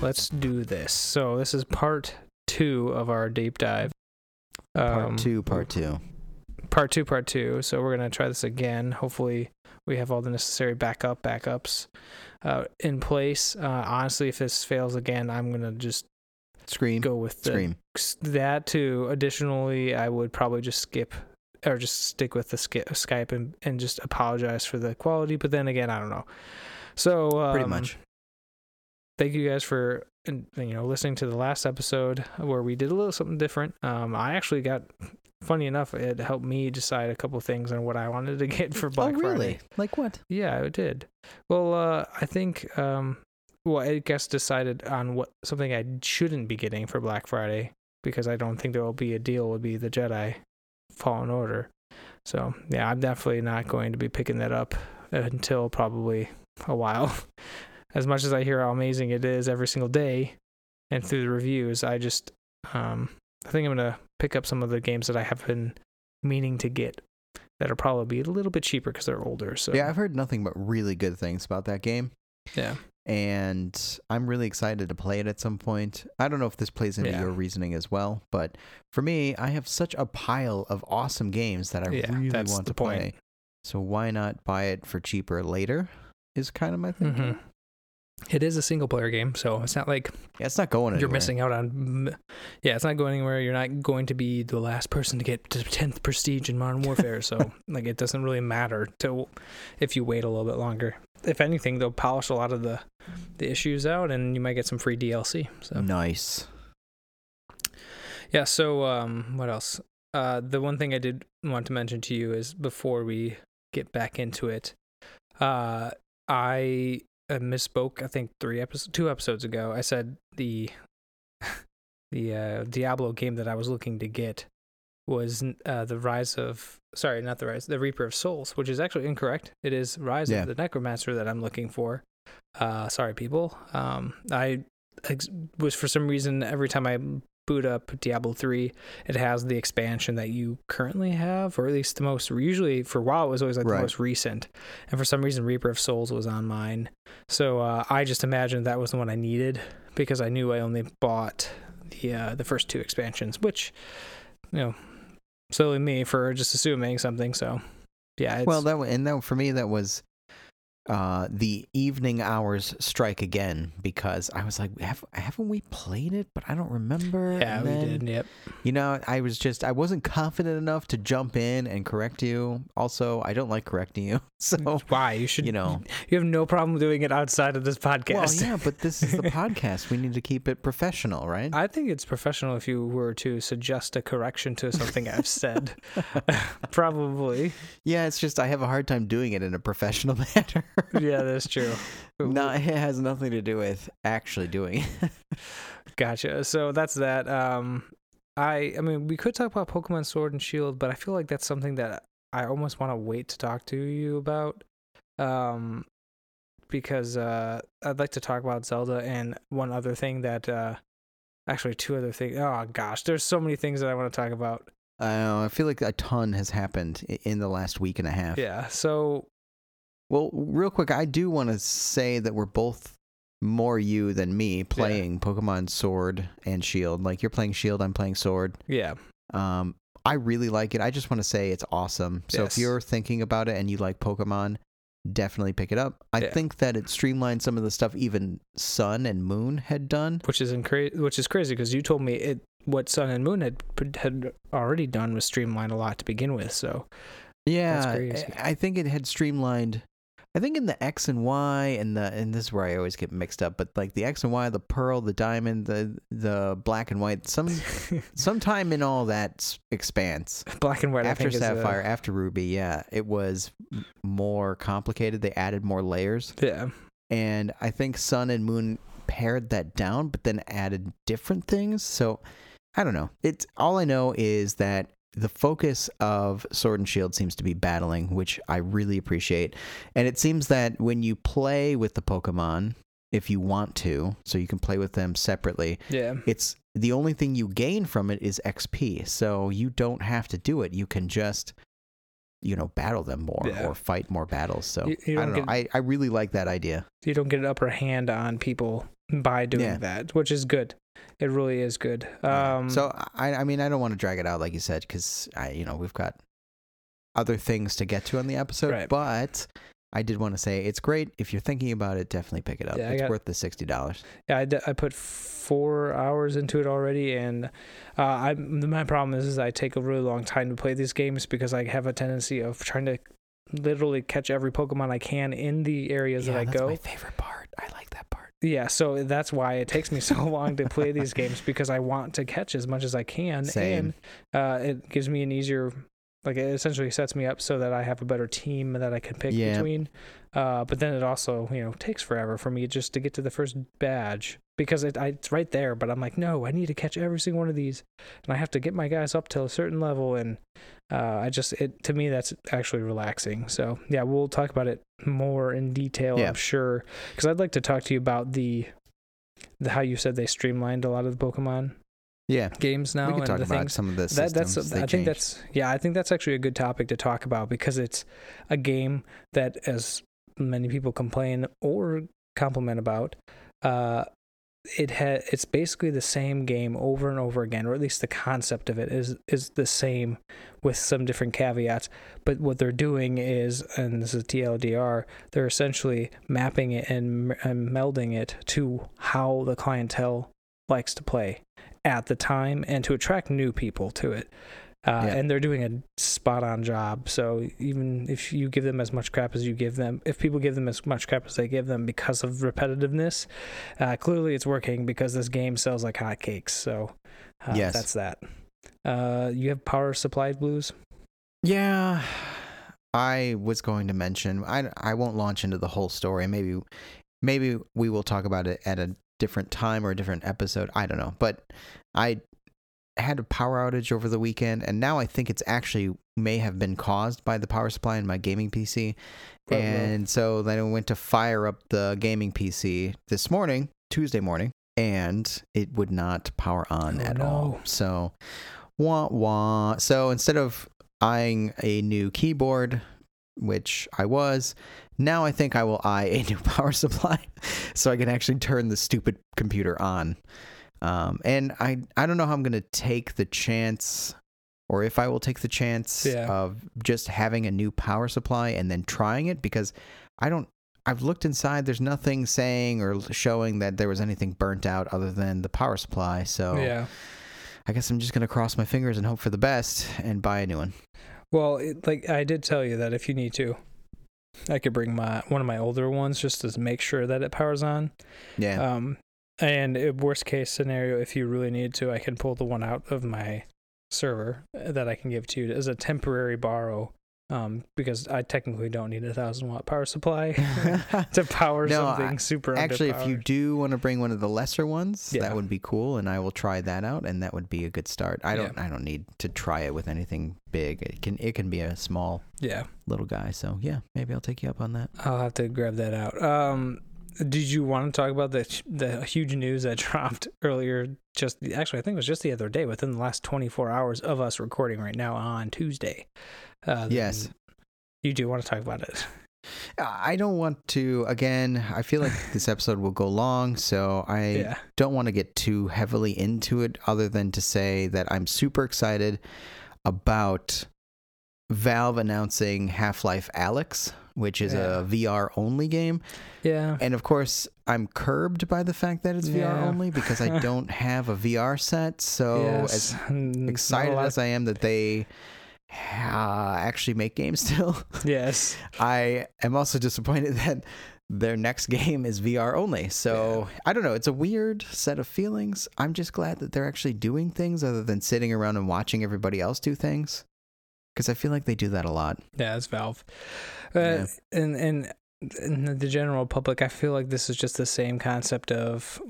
let's do this. So this is part two of our deep dive. Part Um, two, part two. part two, part two. So we're gonna try this again. Hopefully, we have all the necessary backup backups uh, in place. Uh, honestly, if this fails again, I'm gonna just Scream. go with the, Scream. that too. Additionally, I would probably just skip or just stick with the skip, Skype and, and just apologize for the quality. But then again, I don't know. So um, Pretty much. Thank you guys for you know listening to the last episode where we did a little something different. Um, I actually got funny enough it helped me decide a couple things on what I wanted to get for Black oh, really? Friday. Like what? Yeah, it did. Well, uh, I think um, well, I guess decided on what something I shouldn't be getting for Black Friday because I don't think there will be a deal. Would be the Jedi Fallen Order. So yeah, I'm definitely not going to be picking that up until probably a while. As much as I hear how amazing it is every single day, and through the reviews, I just um, I think I'm gonna pick up some of the games that I have been meaning to get that'll probably be a little bit cheaper because they're older. So Yeah, I've heard nothing but really good things about that game. yeah. and I'm really excited to play it at some point. I don't know if this plays into Yeah. your reasoning as well, but for me, I have such a pile of awesome games that I Yeah, really that's want the to point. play. So why not buy it for cheaper later? Is kind of my thinking. hmm It is a single player game, so it's not like Yeah, it's not going anywhere. you're missing out on. Yeah, it's not going anywhere. You're not going to be the last person to get to tenth prestige in Modern Warfare. so like, it doesn't really matter to if you wait a little bit longer. If anything, they'll polish a lot of the the issues out, and you might get some free DLC. So Nice. yeah. So um, what else? Uh, the one thing I did want to mention to you is before we get back into it, uh, I uh, misspoke. I think three episodes, two episodes ago, I said the the uh, Diablo game that I was looking to get was uh, the Rise of sorry, not the Rise, the Reaper of Souls, which is actually incorrect. It is Rise Yeah. of the Necromancer that I'm looking for. Uh, sorry, people. Um, I ex- was for some reason every time I boot up Diablo 3, it has the expansion that you currently have, or at least the most. Usually, for a while, it was always like Right. the most recent, and for some reason, Reaper of Souls was on mine. So uh, I just imagined that was the one I needed because I knew I only bought the uh, the first two expansions, which you know, silly me for just assuming something. So yeah, it's, well, that and that for me that was uh the evening hours strike again because I was like, Have, haven't we played it? But I don't remember. yeah, And we then, did. Yep. You know, I was just I wasn't confident enough to jump in and correct you. Also, I don't like correcting you, so Why you should you know. you have no problem doing it outside of this podcast. Well, yeah, but this is the podcast. We need to keep it professional, right? I think it's professional if you were to suggest a correction to something I've said. Probably. yeah, it's just I have a hard time doing it in a professional manner. Yeah, that's true. no, it has nothing to do with actually doing. Gotcha. So that's that. Um, I I mean, we could talk about Pokemon Sword and Shield, but I feel like that's something that I almost want to wait to talk to you about. Um, because uh, I'd like to talk about Zelda and one other thing that uh, actually two other things. Oh gosh, there's so many things that I want to talk about. Uh, I feel like a ton has happened in the last week and a half. Yeah. So Well, real quick, I do want to say that we're both more you than me playing Pokemon Sword and Shield. Like you're playing Shield, I'm playing Sword. yeah, Um, I really like it. I just want to say it's awesome. So Yes. if you're thinking about it and you like Pokemon, definitely pick it up. I Yeah. think that it streamlined some of the stuff even Sun and Moon had done. which is incra- which is crazy because you told me it what Sun and Moon had had already done was streamline a lot to begin with. So Yeah, I think it had streamlined. I think in the X and Y and the and this is where I always get mixed up, but like the X and Y, the pearl, the diamond, the the black and white, some sometime in all that expanse black and white after uh, Sapphire, after Ruby, yeah, it was more complicated. They added more layers, yeah, and I think Sun and Moon pared that down, but then added different things. So I don't know. It's all I know is that the focus of Sword and Shield seems to be battling, which I really appreciate. And it seems that when you play with the Pokemon, if you want to, so you can play with them separately, yeah. it's the only thing you gain from it is XP. So you don't have to do it. You can just you know battle them more Yeah. or fight more battles. So You- you I don't know. I, I really like that idea. You don't get an upper hand on people by doing Yeah. that, which is good. It really is good. Um, so I, I mean, I don't want to drag it out like you said, because I, you know, we've got other things to get to on the episode. Right. But I did want to say it's great if you're thinking about it. Definitely pick it up. Yeah, it's got- worth the sixty dollars. yeah, I, d- I put four hours into it already, and uh, I my problem is, is I take a really long time to play these games because I have a tendency of trying to literally catch every Pokemon I can in the areas that I go. that's go. my favorite part. I like that part. Yeah, so that's why it takes me so long to play these games because I want to catch as much as I can, Same. and uh, it gives me an easier, like it essentially sets me up so that I have a better team that I can pick Yeah. between. Uh, but then it also, you know, takes forever for me just to get to the first badge because it, I, it's right there. But I'm like, no, I need to catch every single one of these, and I have to get my guys up to a certain level, and uh, I just it to me that's actually relaxing. So yeah, we'll talk about it more in detail, Yeah. I'm sure, because I'd like to talk to you about the, the how you said they streamlined a lot of the Pokemon Yeah, games now we can and talk the about things. some of the That, that's I think that's yeah I think that's actually a good topic to talk about because it's a game that as many people complain or compliment about uh it had it's basically the same game over and over again or at least the concept of it is is the same with some different caveats but what they're doing is and this is TLDR they're essentially mapping it and, and melding it to how the clientele likes to play at the time and to attract new people to it. Uh, Yeah. And they're doing a spot on job. So even if you give them as much crap as you give them, if people give them as much crap as they give them because of repetitiveness, uh, clearly it's working because this game sells like hotcakes. So uh, Yes. that's that. Uh, you have power supply blues. Yeah, I was going to mention. I I won't launch into the whole story. Maybe maybe we will talk about it at a different time or a different episode. I don't know. But I had a power outage over the weekend, and now I think it's actually may have been caused by the power supply in my gaming PC. Ruh-roh. And so then I went to fire up the gaming PC this morning, Tuesday morning, and it would not power on Oh, at no. all. So, wah wah. So instead of eyeing a new keyboard, which I was, now I think I will eye a new power supply so I can actually turn the stupid computer on. Um, and I, I don't know how I'm going to take the chance or if I will take the chance Yeah. of just having a new power supply and then trying it because I don't. I've looked inside. There's nothing saying or showing that there was anything burnt out other than the power supply. So Yeah. I guess I'm just gonna cross my fingers and hope for the best and buy a new one. Well, it, like I did tell you that if you need to, I could bring my one of my older ones just to make sure that it powers on. Yeah. Um, and worst case scenario, if you really need to, I can pull the one out of my server that I can give to you as a temporary borrow. Um, because I technically don't need a thousand watt power supply to power No, something I- super. Actually, if you do want to bring one of the lesser ones, Yeah. that would be cool, and I will try that out, and that would be a good start. I don't, Yeah. I don't need to try it with anything big. It can, it can be a small yeah, little guy. So yeah, maybe I'll take you up on that. I'll have to grab that out. Um, did you want to talk about the the huge news that dropped earlier? Just actually, I think it was just the other day, within the last 24 hours of us recording right now on Tuesday. Uh, Yes. you do want to talk about it. I don't want to. Again, I feel like this episode will go long, so I yeah, don't want to get too heavily into it other than to say that I'm super excited about Valve announcing Half-Life Alyx, which is Yeah. a VR only game. yeah, And of course, I'm curbed by the fact that it's VR only because I don't have a VR set. So yes. as N- not a excited as I am that they uh, actually make games still, yes, I am also disappointed that their next game is VR only. So I don't know. It's a weird set of feelings. I'm just glad that they're actually doing things other than sitting around and watching everybody else do things. Because I feel like they do that a lot. yeah, it's Valve. Uh, Yeah. and and in the general public, I feel like this is just the same concept of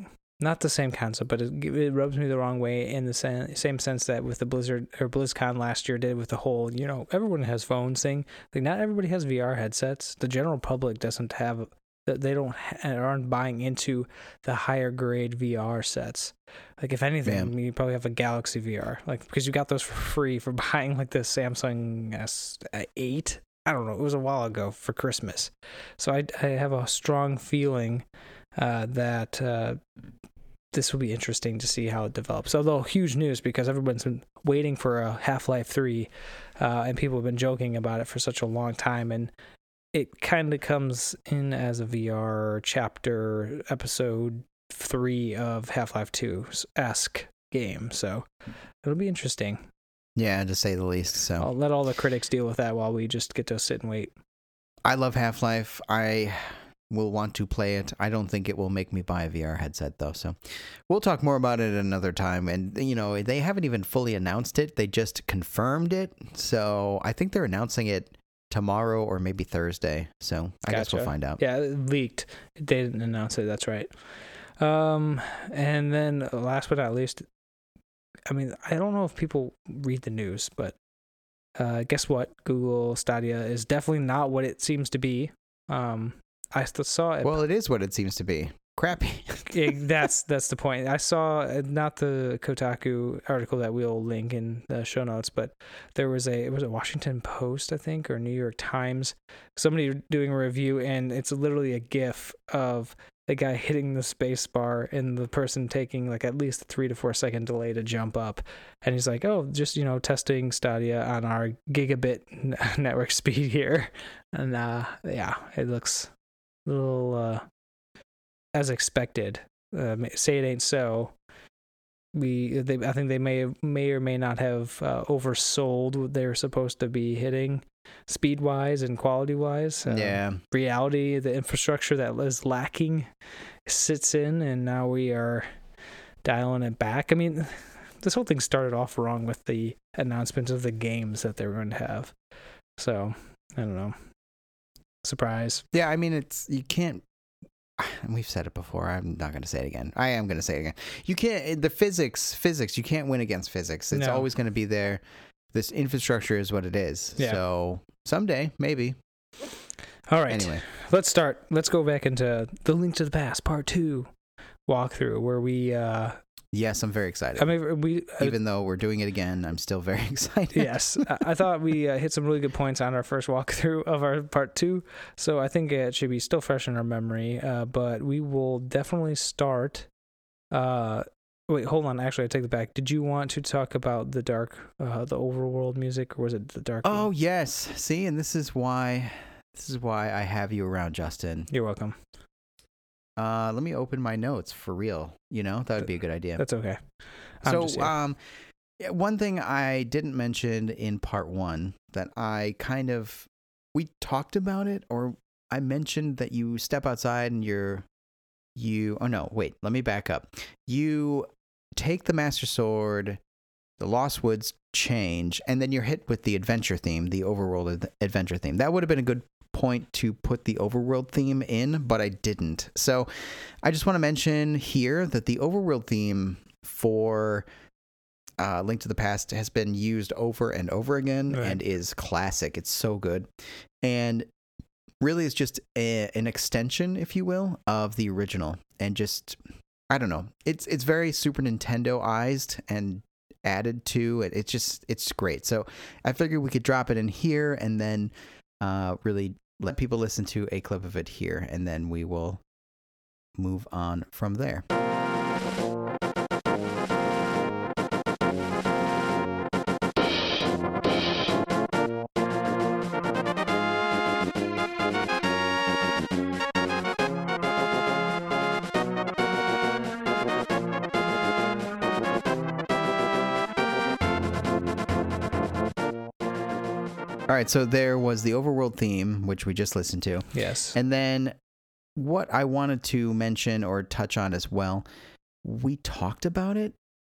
not the same concept, but it, it rubs me the wrong way in the same, same sense that with the Blizzard or BlizzCon last year did with the whole, you know, everyone has phones thing. Like not everybody has VR headsets. The general public doesn't have that they don't ha- aren't buying into the higher grade VR sets. Like if anything, you probably have a Galaxy VR, like because you got those for free for buying like the Samsung S8. I don't know. It was a while ago for Christmas, so I I have a strong feeling uh, that uh, this will be interesting to see how it develops. Although huge news because everyone's been waiting for a Half Life Three, uh, and people have been joking about it for such a long time, and it kind of comes in as a VR chapter episode three of Half Life Two esque game. So it'll be interesting. Yeah, to say the least. So I'll let all the critics deal with that while we just get to sit and wait. I love Half Life. I will want to play it. I don't think it will make me buy a VR headset though. So we'll talk more about it another time. And you know, they haven't even fully announced it. They just confirmed it. So I think they're announcing it tomorrow or maybe Thursday. So I guess we'll find out. Yeah, it leaked. They didn't announce it. That's right. Um, and then last but not least, I mean, I don't know if people read the news, but uh, guess what? Google Stadia is definitely not what it seems to be. Um, I saw it. Well, it is what it seems to be. Crappy. Yeah, that's that's the point. I saw not the Kotaku article that we'll link in the show notes, but there was a it was a Washington Post, I think, or New York Times. Somebody doing a review, and it's literally a GIF of the guy hitting the space bar and the person taking like at least a three to four second delay to jump up, and he's like, "Oh, just you know, testing Stadia on our gigabit n- network speed here," and uh, yeah, it looks a little. Uh, as expected. Uh, say it ain't so. We, they, I think they may may or may not have uh, oversold what they're supposed to be hitting, speed wise and quality wise. yeah. reality, the infrastructure that is lacking, sits in, and now we are dialing it back. I mean, this whole thing started off wrong with the announcements of the games that they were going to have. So I don't know. Surprise. Yeah, I mean, it's you can't. And we've said it before. I'm not going to say it again. I am going to say it again. You can't. The physics, physics. You can't win against physics. It's No. always going to be there. This infrastructure is what it is. Yeah. So someday, maybe. All right. Anyway, let's start. Let's go back into the Link to the Past Part Two walkthrough, where we. uh yes, I'm very excited. I mean, we. Uh, Even though we're doing it again, I'm still very excited. yes, I, I thought we uh, hit some really good points on our first walkthrough of our Part Two, so I think it should be still fresh in our memory. Uh, but we will definitely start. Uh, wait, hold on. Actually, I take it back. Did you want to talk about the dark, uh, the overworld music, or was it the dark? Oh yes. See, and this is why. This is why I have you around, Justin. you're welcome. Uh, let me open my notes for real. You know that would be a good idea. That's okay. I'm so just here. um one thing i didn't mention in part one that i kind of we talked about it or i mentioned that you step outside and you're you oh no wait let me back up you take the master sword the lost woods change and then you're hit with the adventure theme the overworld adventure theme that would have been a good point to put the overworld theme in but i didn't so i just want to mention here that the overworld theme for uh, Link to the Past has been used over and over again Right. and is classic. It's so good. And really, it's just a, an extension, if you will, of the original. And just, I don't know. It's it's very Super Nintendo-ized and added to it. It's just, it's great. So I figured we could drop it in here and then uh, really let people listen to a clip of it here. And then we will move on from there. Right, so there was the overworld theme, which we just listened to. yes. And then what I wanted to mention or touch on as well, we talked about it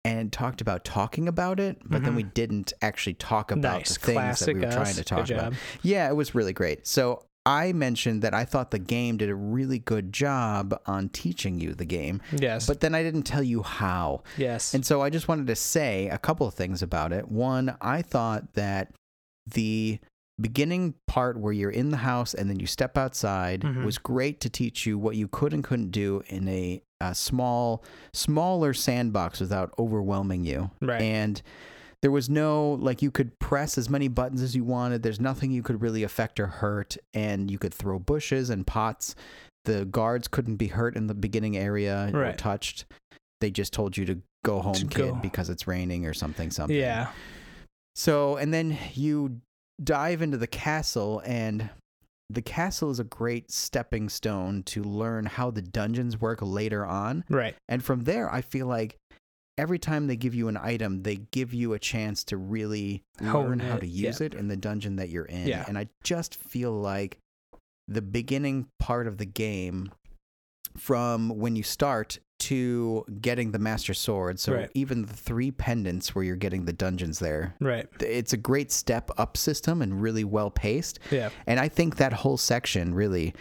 and talked about talking about it, but then Mhm. we didn't actually talk about nice. the things Classic that we were us. trying to talk about. Yeah, it was really great. So I mentioned that I thought the game did a really good job on teaching you the game, Yes. but then I didn't tell you how. yes. And so I just wanted to say a couple of things about it. One, I thought that the beginning part where you're in the house and then you step outside Mhm. was great to teach you what you could and couldn't do in a, a small, smaller sandbox without overwhelming you. right. And there was no, like, you could press as many buttons as you wanted. There's nothing you could really affect or hurt. And you could throw bushes and pots the guards couldn't be hurt in the beginning area or Right. touched. They just told you to go home, To kid, go. because it's raining or something. Something. Yeah. So, and then you dive into the castle, and the castle is a great stepping stone to learn how the dungeons work later on. Right. And from there, I feel like every time they give you an item, they give you a chance to really Hone learn how to use yeah. it in the dungeon that you're in. Yeah. And I just feel like the beginning part of the game from when you start to getting the master sword so Right. even the three pendants where you're getting the dungeons there Right. it's a great step up system and really well paced Yeah. and i think that whole section really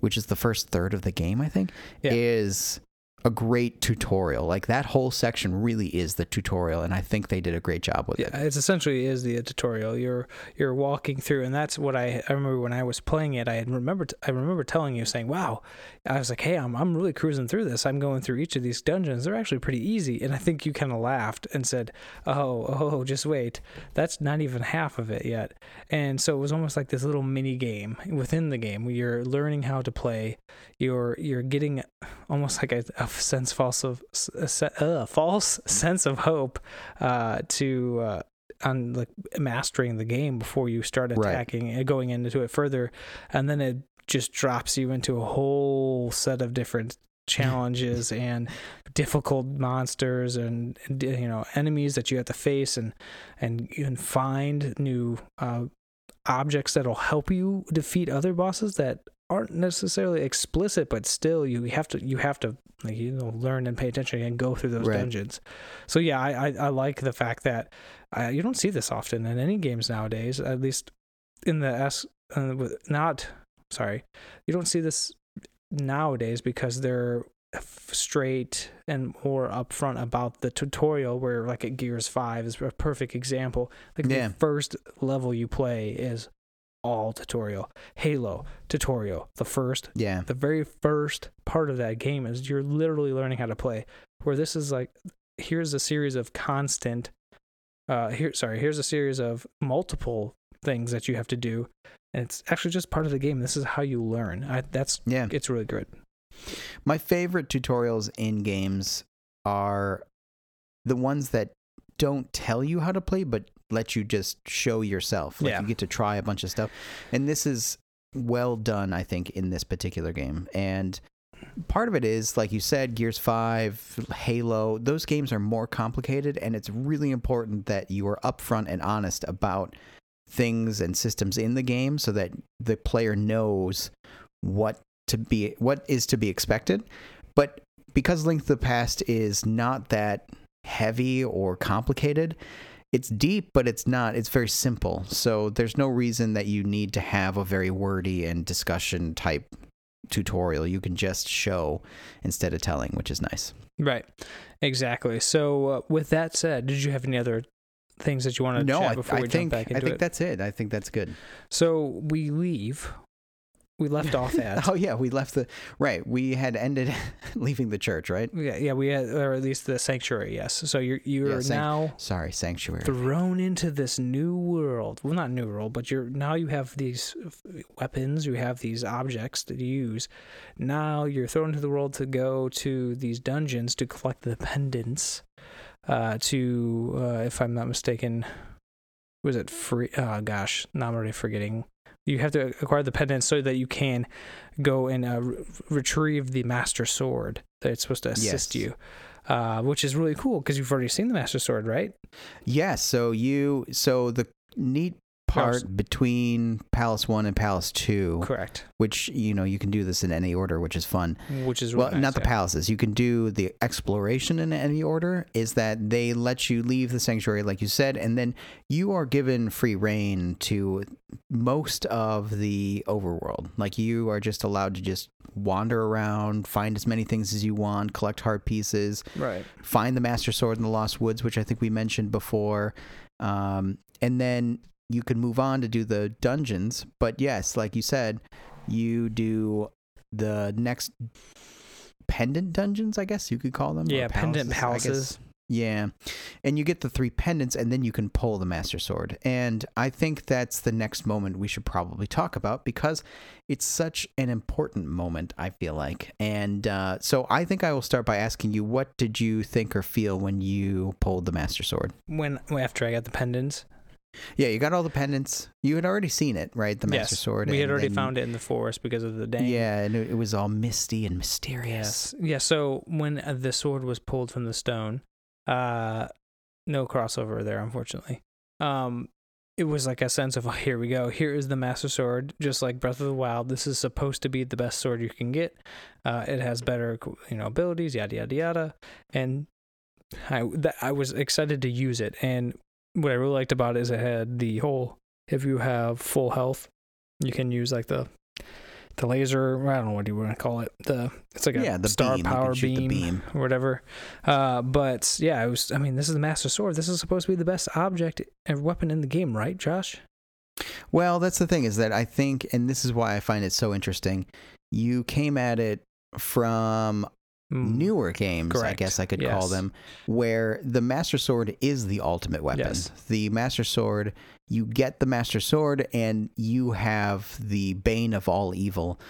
which is the first third of the game i think Yeah. is a great tutorial like that whole section really is the tutorial and i think they did a great job with Yeah, it it's essentially is the tutorial. You're you're walking through, and that's what I, I remember when I was playing it. I had remembered I remember telling you saying, "Wow," I was like, "Hey, I'm I'm really cruising through this. I'm going through each of these dungeons. They're actually pretty easy." And I think you kind of laughed and said, "Oh, oh, just wait. That's not even half of it yet." And so it was almost like this little mini game within the game where you're learning how to play. You're you're getting almost like a, a sense false of a uh, false sense of hope uh, to uh, on like mastering the game before you start Right. attacking and going into it further, and then it just drops you into a whole set of different challenges and difficult monsters and and, you know enemies that you have to face and and and find new uh, objects that'll help you defeat other bosses that aren't necessarily explicit but still you have to you have to like you know learn and pay attention and go through those Right. dungeons so yeah I, I i like the fact that uh, you don't see this often in any games nowadays at least in the s uh, not sorry you don't see this nowadays because they're straight and more upfront about the tutorial where like at gears 5 is a perfect example. Like Yeah. the first level you play is all tutorial. Halo tutorial. The first yeah. the very first part of that game is you're literally learning how to play. Where this is like here's a series of constant uh here sorry here's a series of multiple things that you have to do. And it's actually just part of the game. This is how you learn. I, that's yeah. it's really good My favorite tutorials in games are the ones that don't tell you how to play, but let you just show yourself. Like Yeah. you get to try a bunch of stuff. And this is well done, I think, in this particular game. And part of it is, like you said, Gears 5, Halo, those games are more complicated. And it's really important that you are upfront and honest about things and systems in the game so that the player knows what to be what is to be expected. But because link to the past is not that heavy or complicated it's deep but it's not. It's very simple. So there's no reason that you need to have a very wordy and discussion type tutorial. You can just show instead of telling which is nice. Right. Exactly. So uh, with that said did you have any other things that you want to no chat I, before I we think jump back into it? i think it? that's it. I think that's good. So we leave we left off at oh yeah we left the right we had ended leaving the church right yeah, yeah we had or at least the sanctuary yes so you're you're Yeah, sanct- now sorry sanctuary thrown into this new world. Well, not new world, but you're now you have these weapons, you have these objects to use. Now you're thrown into the world to go to these dungeons to collect the pendants. Uh, to uh, if I'm not mistaken, was it free? Oh gosh, now I'm already forgetting. You have to acquire the pendant so that you can go and uh, re- retrieve the master sword that's supposed to assist Yes. you. Uh, which is really cool because you've already seen the master sword, right? Yes. So you so the neat part between Palace One and Palace Two, Correct. which you know you can do this in any order, which is fun. Which is really well, nice, not the yeah. palaces. You can do the exploration in any order. Is that they let you leave the sanctuary, like you said, and then you are given free reign to most of the overworld. Like you are just allowed to just wander around, find as many things as you want, collect heart pieces, Right. find the master sword in the lost woods which i think we mentioned before um, and then you can move on to do the dungeons but yes like you said you do the next pendant dungeons i guess you could call them Yeah, pendant palaces. Yeah. And you get the three pendants and then you can pull the Master Sword. And I think that's the next moment we should probably talk about because it's such an important moment, I feel like. And uh, so I think I will start by asking you what did you think or feel when you pulled the Master Sword? When after I got the pendants, Yeah, you got all the pendants. You had already seen it, right? The Master yes, Sword. we had already then- found it in the forest because of the dang. Yeah, and it was all misty and mysterious. Yes. Yeah. So when uh, the sword was pulled from the stone, uh, no crossover there, unfortunately. Um, it was like a sense of, oh, here we go. Here is the Master Sword, just like Breath of the Wild. This is supposed to be the best sword you can get. Uh, it has better, you know, abilities, yada yada yada. And I that, I was excited to use it. And what I really liked about it is it had the whole. If you have full health, you can use like the the laser. I don't know what you want to call it. The it's like a yeah, the star beam. Power beam, the beam. or whatever. Uh, but yeah, it was. I mean, this is the Master Sword. This is supposed to be the best object and weapon in the game, right, Josh? Well, that's the thing is that I think, and this is why I find it so interesting. You came at it from newer games, I guess I could call them, where the Master Sword is the ultimate weapon. Yes. The Master Sword, you get the Master Sword and you have the Bane of all evil,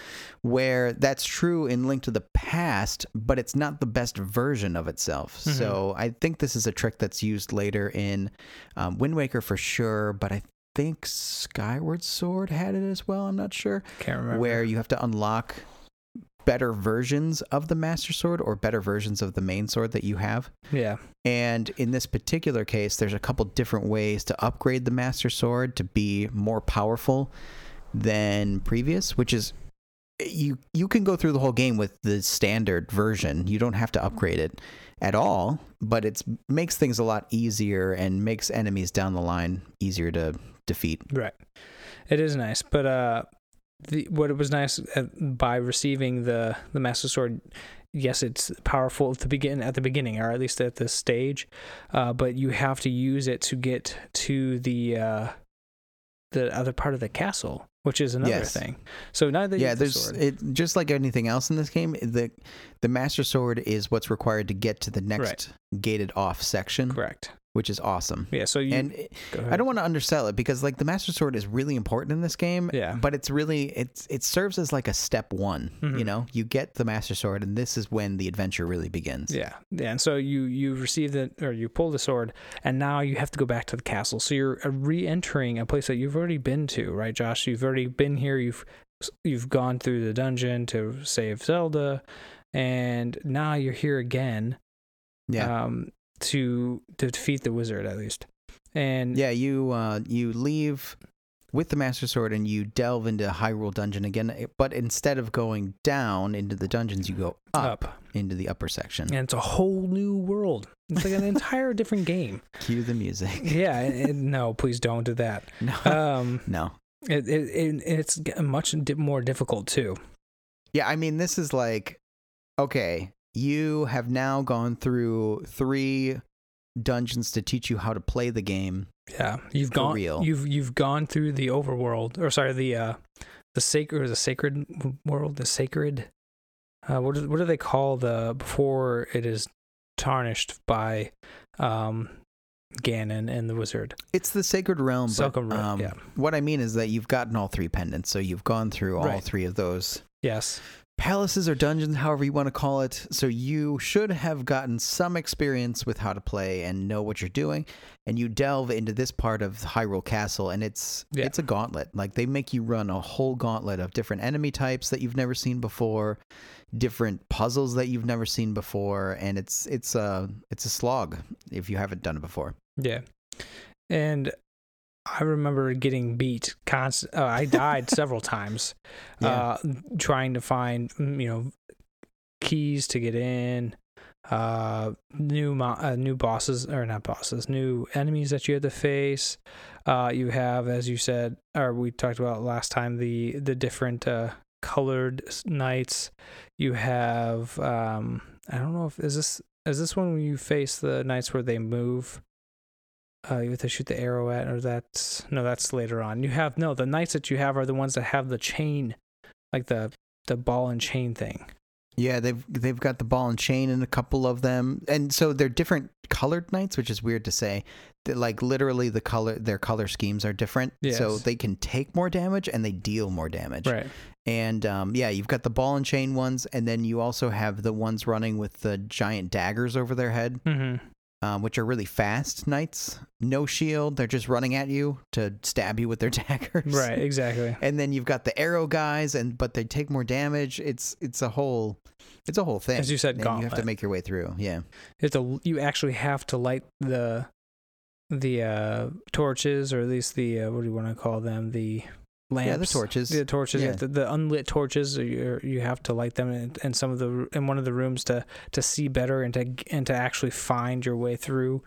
where that's true in Link to the Past, but it's not the best version of itself. Mhm. So I think this is a trick that's used later in um, Wind Waker for sure, but I think Skyward Sword had it as well. I'm not sure Can't remember. where you have to unlock better versions of the master sword or better versions of the main sword that you have. Yeah. And in this particular case, there's a couple different ways to upgrade the master sword to be more powerful than previous, which is you you can go through the whole game with the standard version. You don't have to upgrade it at all, but it makes things a lot easier and makes enemies down the line easier to defeat. Right. It is nice, but uh, the what it was nice uh, by receiving the the Master Sword. Yes, it's powerful at the begin at the beginning, or at least at this stage. Uh, but you have to use it to get to the uh, the other part of the castle, which is another Yes. thing. So now that yeah, the there's sword, it just like anything else in this game. The the master sword is what's required to get to the next gated off section, correct. Which is awesome. Yeah. So you. and I don't want to undersell it because like the master sword is really important in this game. Yeah. But it's really it's it serves as like a step one. You Mhm. know, you get the master sword, and this is when the adventure really begins. Yeah, yeah, and so you you receive it or you pull the sword, and now you have to go back to the castle. So you're uh, re-entering a place that you've already been to, right, Josh? You've already been here. You've you've gone through the dungeon to save Zelda, and now you're here again. Yeah. Um, to to defeat the wizard at least, and yeah, you uh, you leave with the Master Sword and you delve into Hyrule Dungeon again, but instead of going down into the dungeons, you go up, up, into the upper section. and it's a whole new world. It's like an entire different game. Cue the music. Yeah, and, and no, please don't do that. No, Um, no. it, it, it it's much more difficult too. Yeah, I mean, this is like, okay, you have now gone through three dungeons to teach you how to play the game. Yeah, you've gone real. you've you've gone through the overworld, or sorry, the uh, the sacred, the sacred world, the sacred. Uh, what do, what do they call the before it is tarnished by, um, Ganon and the wizard? It's the sacred realm, but Silken Road, um, yeah. what I mean is that you've gotten all three pendants, so you've gone through all Right. three of those Yes. Palaces or dungeons, however you want to call it. So you should have gotten some experience with how to play and know what you're doing. And you delve into this part of Hyrule Castle, and it's Yeah. it's a gauntlet. Like they make you run a whole gauntlet of different enemy types that you've never seen before, different puzzles that you've never seen before, and it's it's a it's a slog if you haven't done it before. Yeah, and I remember getting beat. Const- uh, I died several times, Yeah. uh, trying to find mm, you know keys to get in, uh, new mo- uh, new bosses or not bosses, new enemies that you had to face. Uh, you have, as you said, or we talked about last time, the the different uh, colored knights. You have, um, I don't know if is this is this one when you face the knights where they move. Uh, you have to shoot the arrow at, or that's no, that's later on. You have no, the knights that you have are the ones that have the chain, like the the ball and chain thing. Yeah, they've they've got the ball and chain in a couple of them, and so they're different colored knights, which is weird to say. That like literally the color their color schemes are different, so they can take more damage and they deal more damage. Right. And um, yeah, you've got the ball and chain ones, and then you also have the ones running with the giant daggers over their head, Mm-hmm. Um, which are really fast knights. No shield, they're just running at you to stab you with their daggers. Right. Exactly. And then you've got the arrow guys, and but they take more damage. It's it's a whole it's a whole thing. As you said, you have to make your way through. Yeah. You have to. You actually have to light the the uh, torches, or at least the uh, what do you want to call them? The lamps. Yeah, the torches. The torches. Yeah. to- the unlit torches. You you have to light them in, in some of the in one of the rooms to to see better and to and to actually find your way through.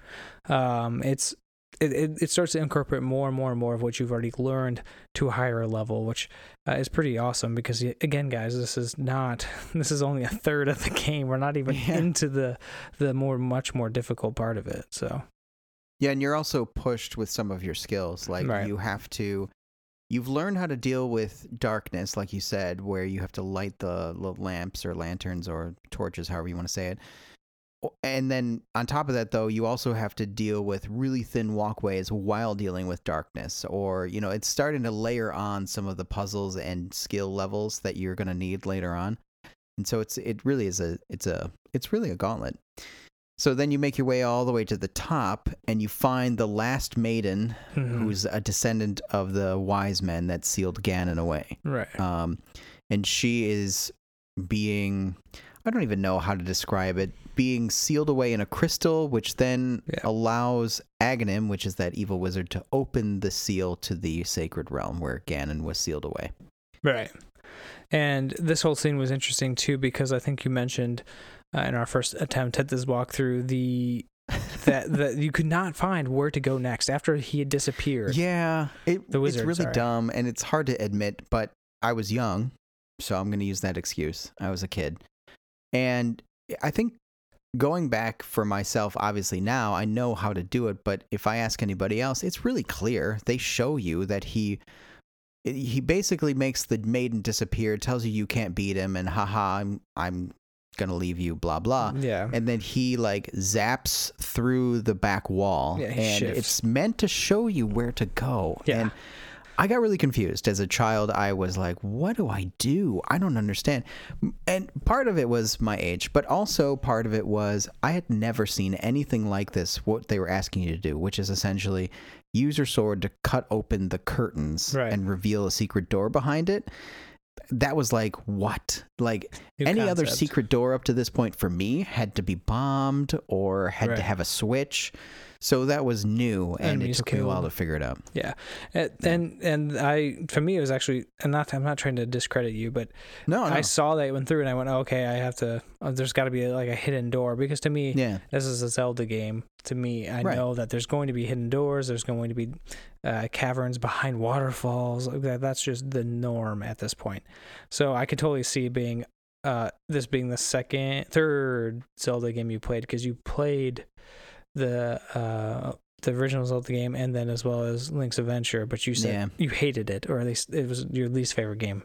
Um, it's it, it, it starts to incorporate more and more and more of what you've already learned to a higher level, which uh, is pretty awesome because again, guys, this is not this is only a third of the game. We're not even Yeah. into the the more much more difficult part of it. So Yeah, and you're also pushed with some of your skills. Like Right. you have to you've learned how to deal with darkness, like you said, where you have to light the, lamps or lanterns or torches, however you want to say it. And then on top of that though, you also have to deal with really thin walkways while dealing with darkness. Or, you know, it's starting to layer on some of the puzzles and skill levels that you're gonna need later on. And so it's it really is a it's a it's really a gauntlet. So then you make your way all the way to the top and you find the last maiden mhm. who's a descendant of the wise men that sealed Ganon away. right. Um, and she is being, I don't even know how to describe it, being sealed away in a crystal, which then Yeah. allows Aghanim, which is that evil wizard, to open the seal to the sacred realm where Ganon was sealed away. Right. And this whole scene was interesting too because I think you mentioned uh, in our first attempt at this walkthrough the that that you could not find where to go next after he had disappeared. Yeah, it, The wizard, it's really sorry. dumb and it's hard to admit, but I was young, so I'm going to use that excuse. I was a kid. And I think going back for myself, obviously now I know how to do it, but if I ask anybody else, it's really clear. They show you that he. He basically makes the maiden disappear, tells you you can't beat him, and haha, I'm I'm gonna leave you, blah blah Yeah. and then he like zaps through the back wall Yeah, and shifts. it's meant to show you where to go Yeah. and i got really confused as a child i was like what do i do i don't understand and part of it was my age but also part of it was i had never seen anything like this what they were asking you to do which is essentially use your sword to cut open the curtains Right. and reveal a secret door behind it that was like what like New any other secret door up to this point for me had to be bombed or had Right. to have a switch. So that was new and Enemies it took me a while to figure it out. Yeah. And, and and I for me it was actually and not I'm not trying to discredit you, but No, no. I saw that went through and I went, okay, I have to. Oh, there's got to be like a hidden door because to me, yeah. this is a Zelda game. To me, I Right. know that there's going to be hidden doors. There's going to be uh, caverns behind waterfalls. That's just the norm at this point. So I could totally see being uh, this being the second, third Zelda game you played because you played the uh, the original Zelda game and then as well as Link's Adventure. But you said Yeah. you hated it, or at least it was your least favorite game.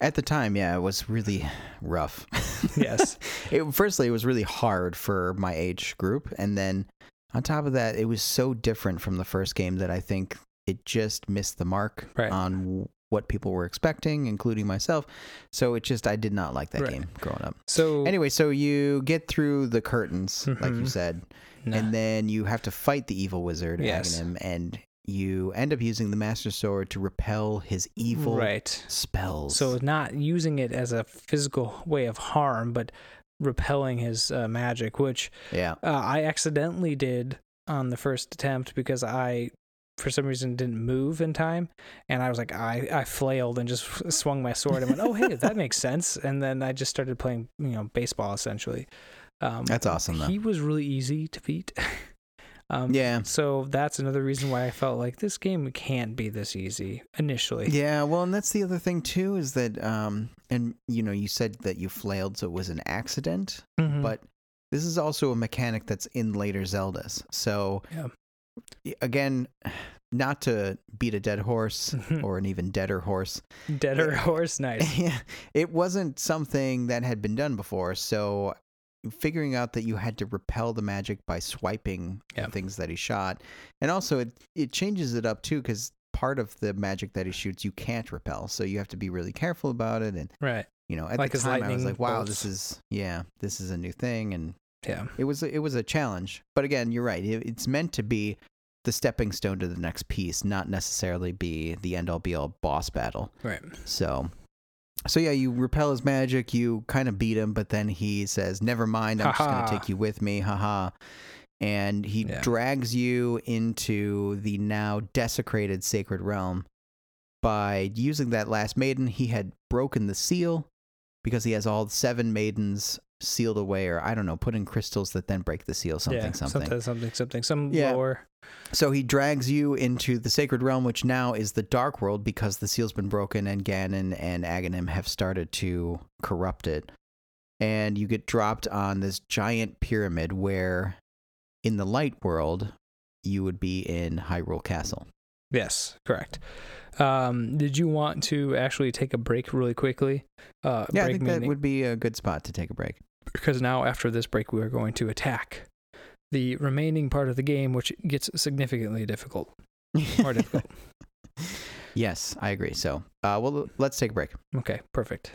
At the time, yeah, it was really rough. Yes. it, firstly, it was really hard for my age group. And then on top of that, it was so different from the first game that I think it just missed the mark Right. on what people were expecting, including myself. So it just, I did not like that Right. game growing up. So Anyway, so you get through the curtains, like you Mhm. said, and then you have to fight the evil wizard, Yes. Aghanim, and you end up using the Master Sword to repel his evil right. spells. So not using it as a physical way of harm, but repelling his uh, magic, which yeah, uh, I accidentally did on the first attempt because I, for some reason, didn't move in time, and I was like, I, I flailed and just swung my sword and went, oh hey, that makes sense, and then I just started playing, you know, baseball essentially. Um, that's awesome though. he was really easy to beat. um, yeah. So that's another reason why I felt like this game can't be this easy initially. Yeah, well, and that's the other thing too is that, um, and you know, you said that you flailed, so it was an accident, Mhm. but this is also a mechanic that's in later Zeldas. So, Yeah. again, not to beat a dead horse or an even deader horse, Deader horse, nice. yeah, it wasn't something that had been done before. So figuring out that you had to repel the magic by swiping Yeah. the things that he shot, and also it it changes it up too because part of the magic that he shoots you can't repel, so you have to be really careful about it. And Right. you know, at Like the time I was like, wow, bolts. this is yeah, this is a new thing, and Yeah. it was a- it was a challenge. But again, you're right. It, it's meant to be the stepping stone to the next piece, not necessarily be the end all be all boss battle. Right. So, so yeah, you repel his magic, you kind of beat him, but then he says, "Never mind, I'm just Ha-ha. gonna take you with me." Haha. And he Yeah. drags you into the now desecrated sacred realm by using that last maiden. He had broken the seal because he has all seven maidens sealed away, or I don't know, put in crystals that then break the seal. Something, yeah. something. Something. Something. Something. Some Yeah. lore. So he drags you into the sacred realm, which now is the dark world because the seal's been broken and Ganon and Aghanim have started to corrupt it. And you get dropped on this giant pyramid where in the light world you would be in Hyrule Castle. Yes. Correct. Um, did you want to actually take a break really quickly? Uh, Yeah, I break think that would be a good spot to take a break. Because now after this break we are going to attack the remaining part of the game, which gets significantly difficult. More difficult. yes, I agree. So, uh, well, let's take a break. Okay. Perfect.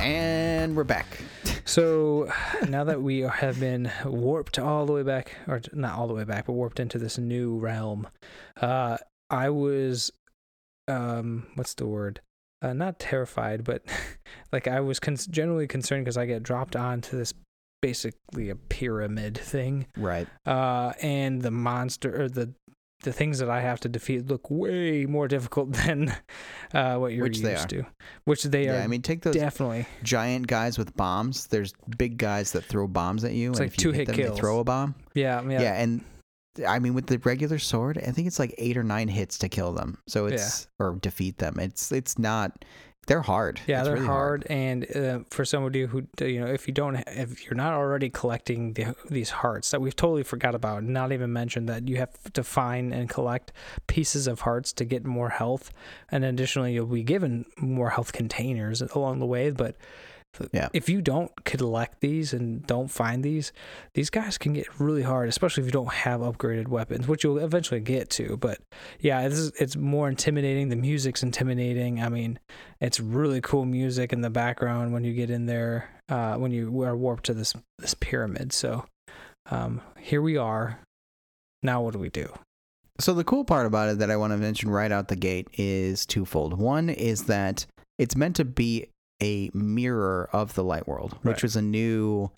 And we're back. So now that we have been warped all the way back, or not all the way back, but warped into this new realm, uh, I was, um, what's the word? Uh, not terrified, but like I was con- generally concerned because I get dropped onto this basically a pyramid thing, Right. uh, and the monster or the the things that I have to defeat look way more difficult than uh, what you're Which they used to. Which they Yeah, are I mean, take those definitely. giant guys with bombs. There's big guys that throw bombs at you, It's and like if you two-hit hit them, kills. they throw a bomb. Yeah, Yeah. yeah, and I mean, with the regular sword, I think it's like eight or nine hits to kill them. So it's or defeat them. It's it's not. They're hard. Yeah, It's they're really hard, and uh, for somebody who you know, if you don't, if you're not already collecting the, these hearts that we've totally forgot about, not even mentioned that you have to find and collect pieces of hearts to get more health, and additionally, you'll be given more health containers along the way. But Yeah. if you don't collect these and don't find these, these guys can get really hard, especially if you don't have upgraded weapons, which you'll eventually get to. But yeah, this is, it's more intimidating. The music's intimidating. I mean, it's really cool music in the background when you get in there, uh, when you are warped to this this pyramid. So um, here we are. Now what do we do? So the cool part about it that I want to mention right out the gate is twofold. One is that it's meant to be a mirror of the light world, which Right. was a new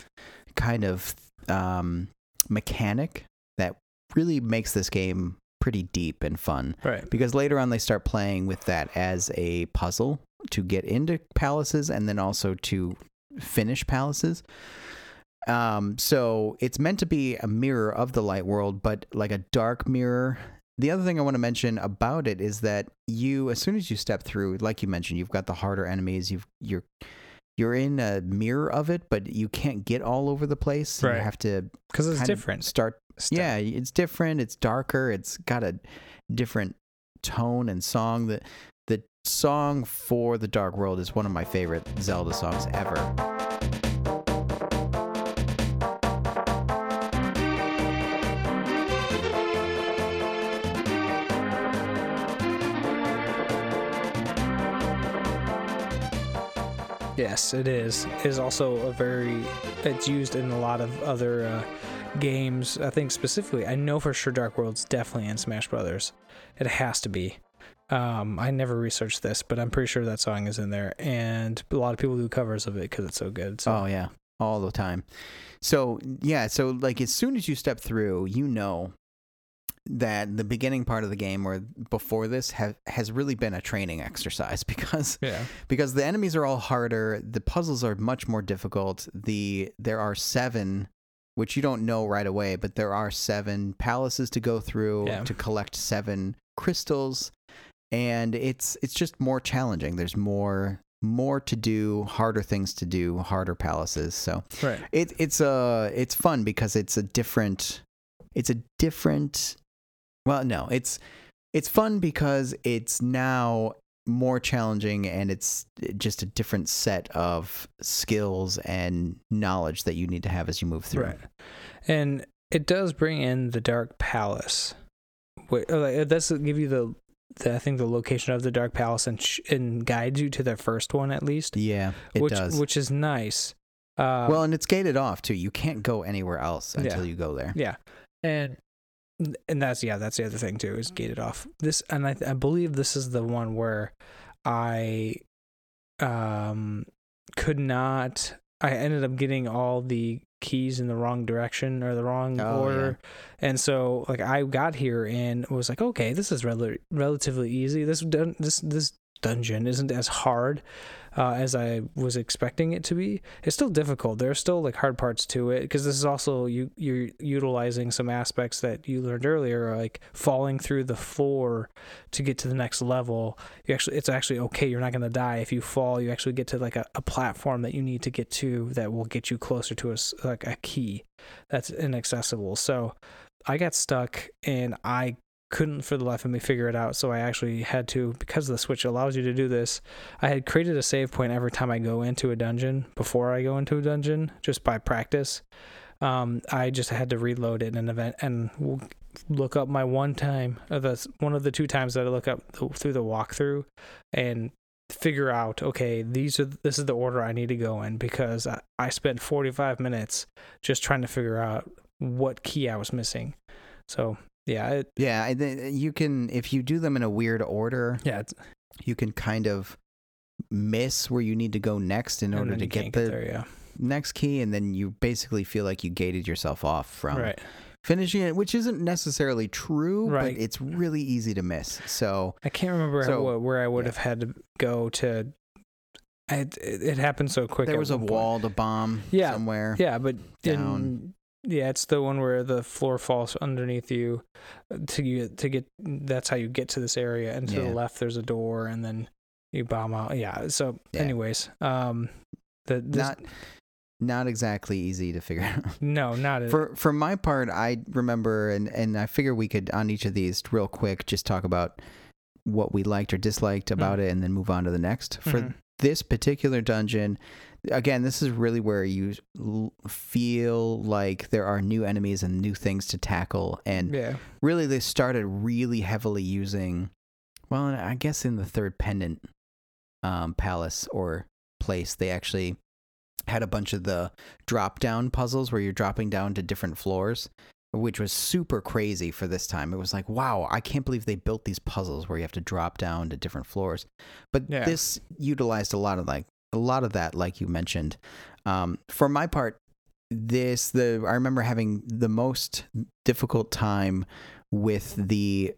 kind of um, mechanic that really makes this game pretty deep and fun. Right. Because later on they start playing with that as a puzzle to get into palaces and then also to finish palaces. Um, so it's meant to be a mirror of the light world, but like a dark mirror. The other thing I want to mention about it is that you, as soon as you step through, like you mentioned, you've got the harder enemies. You've you're you're in a mirror of it, but you can't get all over the place. You have to Because it's different. Start yeah, it's different. It's darker. It's got a different tone and song. That the song for the Dark World is one of my favorite Zelda songs ever. Yes, it is. It is also a very. It's used in a lot of other uh, games. I think specifically, I know for sure Dark World's definitely in Smash Brothers. It has to be. Um, I never researched this, but I'm pretty sure that song is in there, and a lot of people do covers of it because it's so good. So Oh yeah, all the time. So yeah, so like as soon as you step through, you know that the beginning part of the game or before this have, has really been a training exercise because yeah, because the enemies are all harder the puzzles are much more difficult the there are seven which you don't know right away but there are seven palaces to go through Yeah. to collect seven crystals and it's it's just more challenging there's more more to do, harder things to do, harder palaces. So Right. it it's uh it's fun because it's a different it's a different well no it's it's fun because it's now more challenging and it's just a different set of skills and knowledge that you need to have as you move through Right. And it does bring in the Dark Palace. Wait, uh, like, it does give you the, the I think the location of the Dark Palace and sh- and guides you to the first one at least, yeah it which does which is nice. Uh, well and it's gated off too you can't go anywhere else until Yeah. you go there yeah, and and that's yeah that's the other thing too is gated off. This and I I believe this is the one where I um could not. I ended up getting all the keys in the wrong direction or the wrong Oh, order. And so like I got here and was like, okay, this is rel- relatively easy. This dun- this this dungeon isn't as hard uh, as I was expecting it to be. It's still difficult. There are still like hard parts to it because this is also you you're utilizing some aspects that you learned earlier, like falling through the floor to get to the next level. You actually it's actually okay. You're not gonna die if you fall. You actually get to like a, a platform that you need to get to that will get you closer to a like a key that's inaccessible. So I got stuck and I couldn't for the life of me figure it out. So I actually had to, because the Switch allows you to do this, I had created a save point every time I go into a dungeon before I go into a dungeon, just by practice. Um, I just had to reload it in an event and look up my one time, uh, the one of the two times that I look up th- through the walkthrough, and figure out okay these are this is the order I need to go in because I, I spent 45 minutes just trying to figure out what key I was missing. So yeah, it, yeah I thi- uh, you can if you do them in a weird order yeah, you can kind of miss where you need to go next in order to get the there. Yeah, next key and then you basically feel like you gated yourself off from right. finishing it which isn't necessarily true Right. but it's really easy to miss so I can't remember So, how, where I would yeah. have had to go to. It, it, it happened so quick. there was a one point. wall to bomb Yeah, somewhere Yeah, but down. Yeah, it's the one where the floor falls underneath you uh, to get to get. That's how you get to this area, and to Yeah. the left there's a door, and then you bomb out. Yeah. So, Yeah. anyways, um, the this, not not exactly easy to figure out no, not it. for for my part i remember and and i figure we could on each of these real quick just talk about what we liked or disliked about it and then move on to the next for Mhm. this particular dungeon again this is really where you feel like there are new enemies and new things to tackle and yeah, really they started really heavily using well i guess in the third pendant um, palace or place they actually had a bunch of the drop down puzzles where you're dropping down to different floors which was super crazy for this time. It was like wow i can't believe they built these puzzles where you have to drop down to different floors. But Yeah. this utilized a lot of like a lot of that like you mentioned um, for my part this the i remember having the most difficult time with the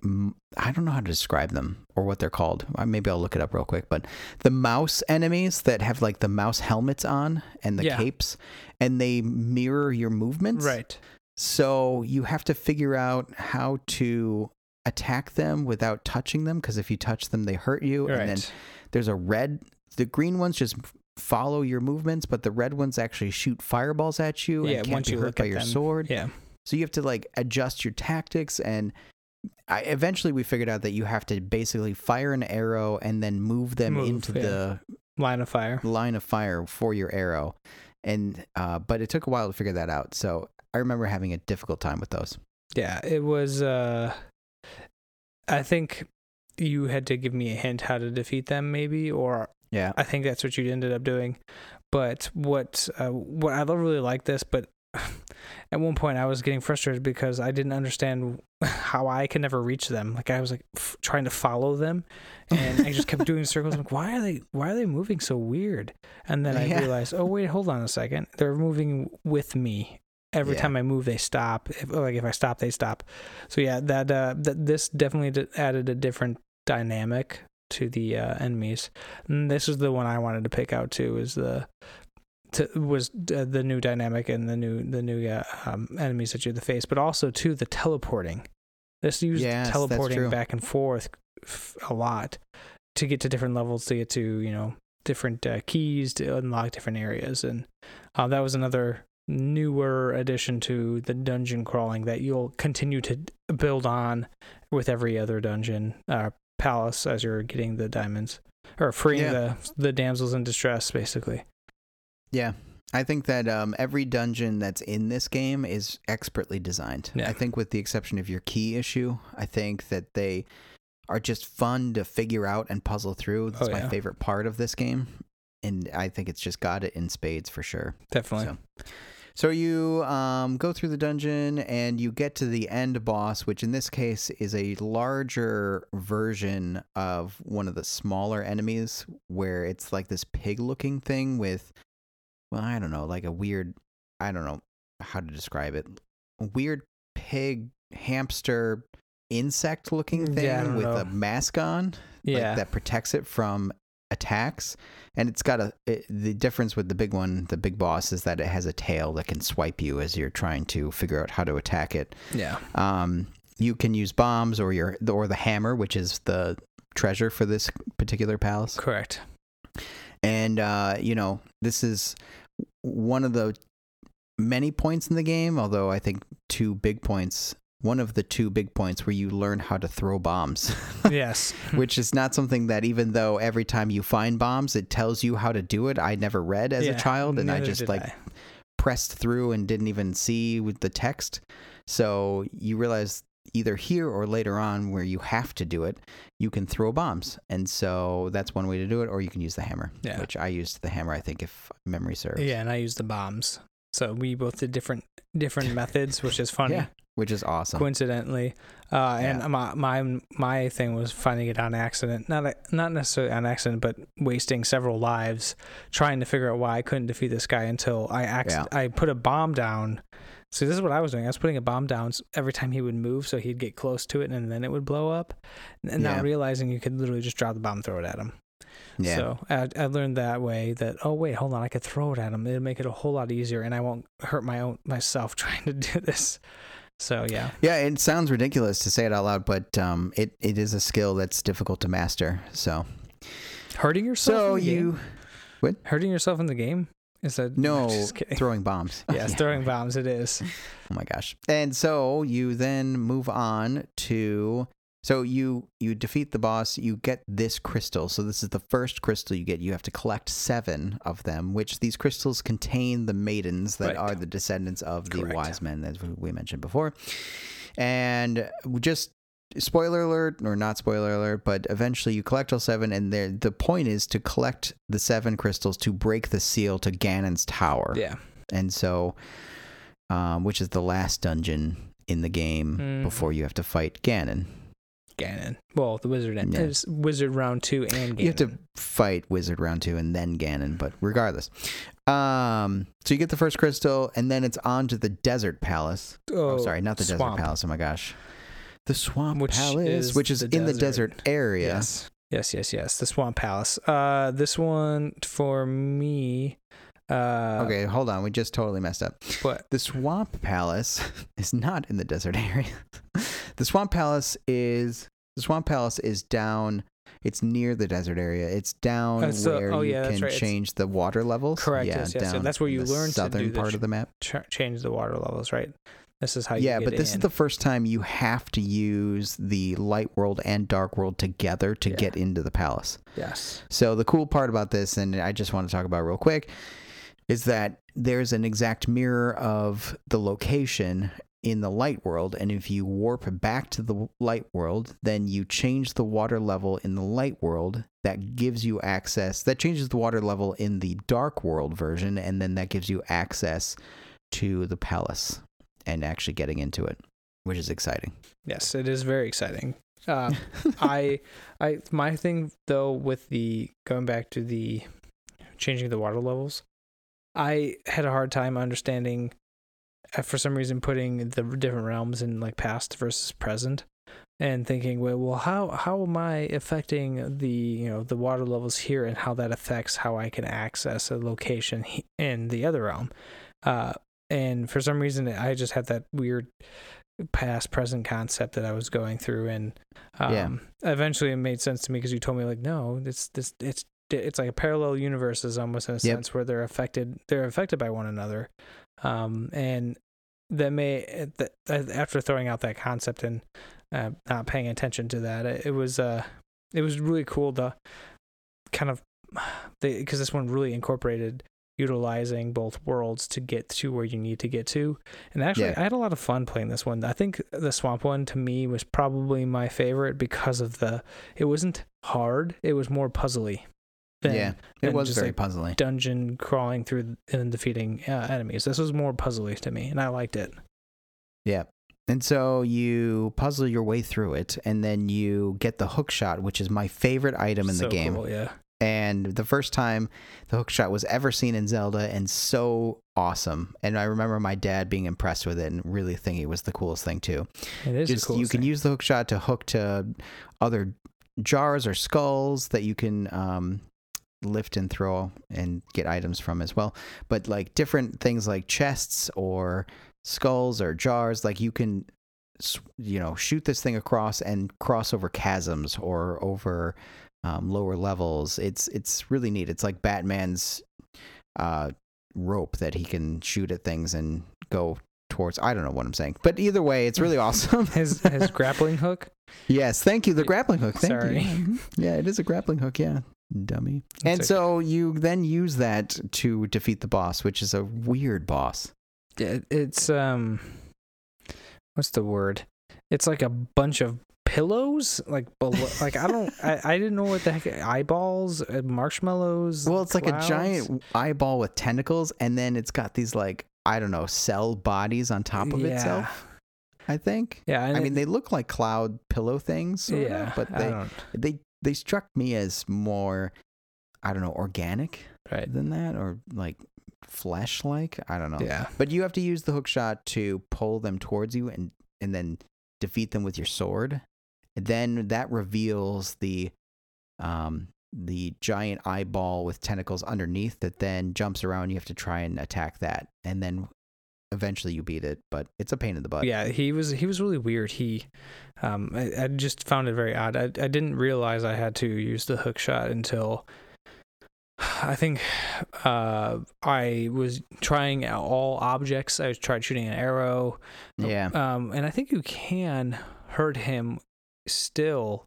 I don't know how to describe them or what they're called. Maybe I'll look it up real quick. But the mouse enemies that have like the mouse helmets on and the Yeah. capes, and they mirror your movements. right. So you have to figure out how to attack them without touching them because if you touch them, they hurt you. Right. And then there's a red. The green ones just follow your movements, but the red ones actually shoot fireballs at you yeah, and can't once be you hurt look by your them, sword. Yeah. So you have to like adjust your tactics and I eventually we figured out that you have to basically fire an arrow and then move them Move, into yeah. the Line of fire. line of fire for your arrow. And uh but it took a while to figure that out. So I remember having a difficult time with those. Yeah, it was. uh I think you had to give me a hint how to defeat them, maybe, or Yeah. I think that's what you ended up doing. But what uh, what I don't really like this, but at one point I was getting frustrated because I didn't understand how I could never reach them. Like I was like f- trying to follow them, and I just kept doing circles. I'm like, why are they why are they moving so weird? And then I Yeah. realized, oh wait, hold on a second, they're moving with me. Every Yeah. time I move, they stop. If, like if I stop, they stop. So yeah, that uh, that this definitely d- added a different dynamic to the uh, enemies. And this is the one I wanted to pick out too. Is the to, was uh, the new dynamic and the new the new uh, um, enemies that you have to face, but also too the teleporting. This used Yes, teleporting back and forth f- a lot to get to different levels to get to you know different uh, keys to unlock different areas, and uh, that was another newer addition to the dungeon crawling that you'll continue to build on with every other dungeon uh, palace as you're getting the diamonds or freeing Yeah. the the damsels in distress, basically. Yeah. I think that um, every dungeon that's in this game is expertly designed. Yeah. I think, with the exception of your key issue, I think that they are just fun to figure out and puzzle through. That's Oh, my favorite part of this game. And I think it's just got it in spades for sure. Definitely. So, so you um, go through the dungeon and you get to the end boss, which in this case is a larger version of one of the smaller enemies, where it's like this pig-looking thing with, well, I don't know, like a weird, I don't know how to describe it, weird pig hamster insect-looking Mm, Yeah, thing with know. a mask on Yeah. like, that protects it from attacks and it's got a it, the difference with the big one the big boss is that it has a tail that can swipe you as you're trying to figure out how to attack it yeah. um you can use bombs or your or the hammer which is the treasure for this particular palace Correct. and uh you know this is one of the many points in the game although i think two big points one of the two big points where you learn how to throw bombs yes. which is not something that even though every time you find bombs it tells you how to do it i never read as Yeah, a child and i just like I. pressed through and didn't even see with the text so you realize either here or later on where you have to do it you can throw bombs and so that's one way to do it or you can use the hammer Yeah. which i used the hammer i think if memory serves Yeah, and I used the bombs. So we both did different different methods, which is funny. Yeah, which is awesome coincidentally. Uh, and my my my thing was finding it on accident, not a, not necessarily on accident, but wasting several lives trying to figure out why I couldn't defeat this guy until I acc- I put a bomb down. So this is what I was doing. I was putting a bomb down every time he would move, so he'd get close to it, and then it would blow up, and Yeah. not realizing you could literally just drop the bomb, and throw it at him. Yeah So I, I learned that way that oh wait, hold on, I could throw it at him. It'll make it a whole lot easier, and I won't hurt my own myself trying to do this. So yeah, yeah it sounds ridiculous to say it out loud but um it, it is a skill that's difficult to master so hurting yourself. so in the game? you hurting yourself in the game is that No, throwing bombs. yes, Yeah. throwing bombs. It is. Oh my gosh. And so you then move on to so you you defeat the boss, you get this crystal. So this is the first crystal you get. You have to collect 7 of them, which these crystals contain the maidens that Right. are the descendants of the Correct. wise men as we mentioned before. And just spoiler alert or not spoiler alert, but eventually you collect all 7 and the point is to collect the 7 crystals to break the seal to Ganon's tower Yeah. and so um, which is the last dungeon in the game Mhm. before you have to fight Ganon. Ganon. Well, the wizard. Yeah. It's wizard round two and Ganon. You have to fight Wizard round two and then Ganon, but regardless. Um, so you get the first crystal, and then it's on to the desert palace. Oh, sorry, not the swamp. desert palace. Oh my gosh, the swamp Which palace, is which is the in the desert. desert area. Yes. Yes, yes, yes. The Swamp Palace. Uh, this one for me. Uh, Okay, hold on. We just totally messed up. What? The swamp palace is not in the desert area. the swamp palace is the swamp palace is down. It's near the desert area. It's down Uh, so- where oh, you yeah, can right. It's- change the water levels. Correct, Yeah, yes, yes, That's where you learn to do southern the part ch- of the map. Ch- change the water levels, right? This is how you Yeah, but this is the first time you have to use the light world and dark world together to Yeah. get into the palace. yes. So the cool part about this, and I just want to talk about it real quick, is that there's an exact mirror of the location in the light world, and if you warp back to the light world, then you change the water level in the light world. That gives you access. That changes the water level in the dark world version, and then that gives you access to the palace and actually getting into it, which is exciting. Yes, it is very exciting. Um, I, I, my thing though with the going back to the changing the water levels, I had a hard time understanding, uh, for some reason, putting the different realms in like past versus present, and thinking, well, well, how how am I affecting the you know the water levels here, and how that affects how I can access a location in the other realm, uh, and for some reason, I just had that weird past present concept that I was going through and um Yeah. eventually it made sense to me because you told me like no it's this it's it's like a parallel universes almost in a Yep. sense where they're affected they're affected by one another um and that may that, after throwing out that concept and uh, not paying attention to that it, it was uh it was really cool to kind of because this one really incorporated utilizing both worlds to get to where you need to get to and actually Yeah. i had a lot of fun playing this one i think the swamp one to me was probably my favorite because of the it wasn't hard it was more puzzly than yeah, it was very like, puzzling. dungeon crawling through and defeating uh, enemies this was more puzzly to me and i liked it Yeah. And so you puzzle your way through it, and then you get the hook shot, which is my favorite item in So the game. cool, yeah And the first time the hook shot was ever seen in Zelda, and so awesome. And I remember my dad being impressed with it and really thinking it was the coolest thing too. it is Just you can thing. use the hook shot to hook to other jars or skulls that you can um, lift and throw and get items from as well. But like different things like chests or skulls or jars, like you can, you know, shoot this thing across and cross over chasms or over um, lower levels. It's it's really neat. It's like Batman's uh, rope that he can shoot at things and go towards. I don't know what I'm saying, but either way, it's really awesome. his his grappling hook Yes, thank you. The grappling hook. Thank Sorry. you. Yeah, it is a grappling hook. Yeah, dummy. and okay. so you then use that to defeat the boss, which is a weird boss. it, it's um what's the word it's like a bunch of pillows like below, like i don't I, I didn't know what the heck eyeballs uh, marshmallows Well, it's like a giant eyeball with tentacles, and then it's got these like I don't know cell bodies on top of yeah. itself. I think. yeah and I it- mean, they look like cloud pillow things, sort of, yeah but they they they struck me as more, I don't know, organic right than that, or like flesh like. I don't know. yeah But you have to use the hook shot to pull them towards you and and then defeat them with your sword. And then that reveals the um the giant eyeball with tentacles underneath that then jumps around. You have to try and attack that, and then eventually you beat it. But it's a pain in the butt. yeah he was he was really weird he um I, I just found it very odd I, I didn't realize i had to use the hook shot until I think uh, I was trying out all objects. I tried shooting an arrow. yeah, Um, and I think you can hurt him still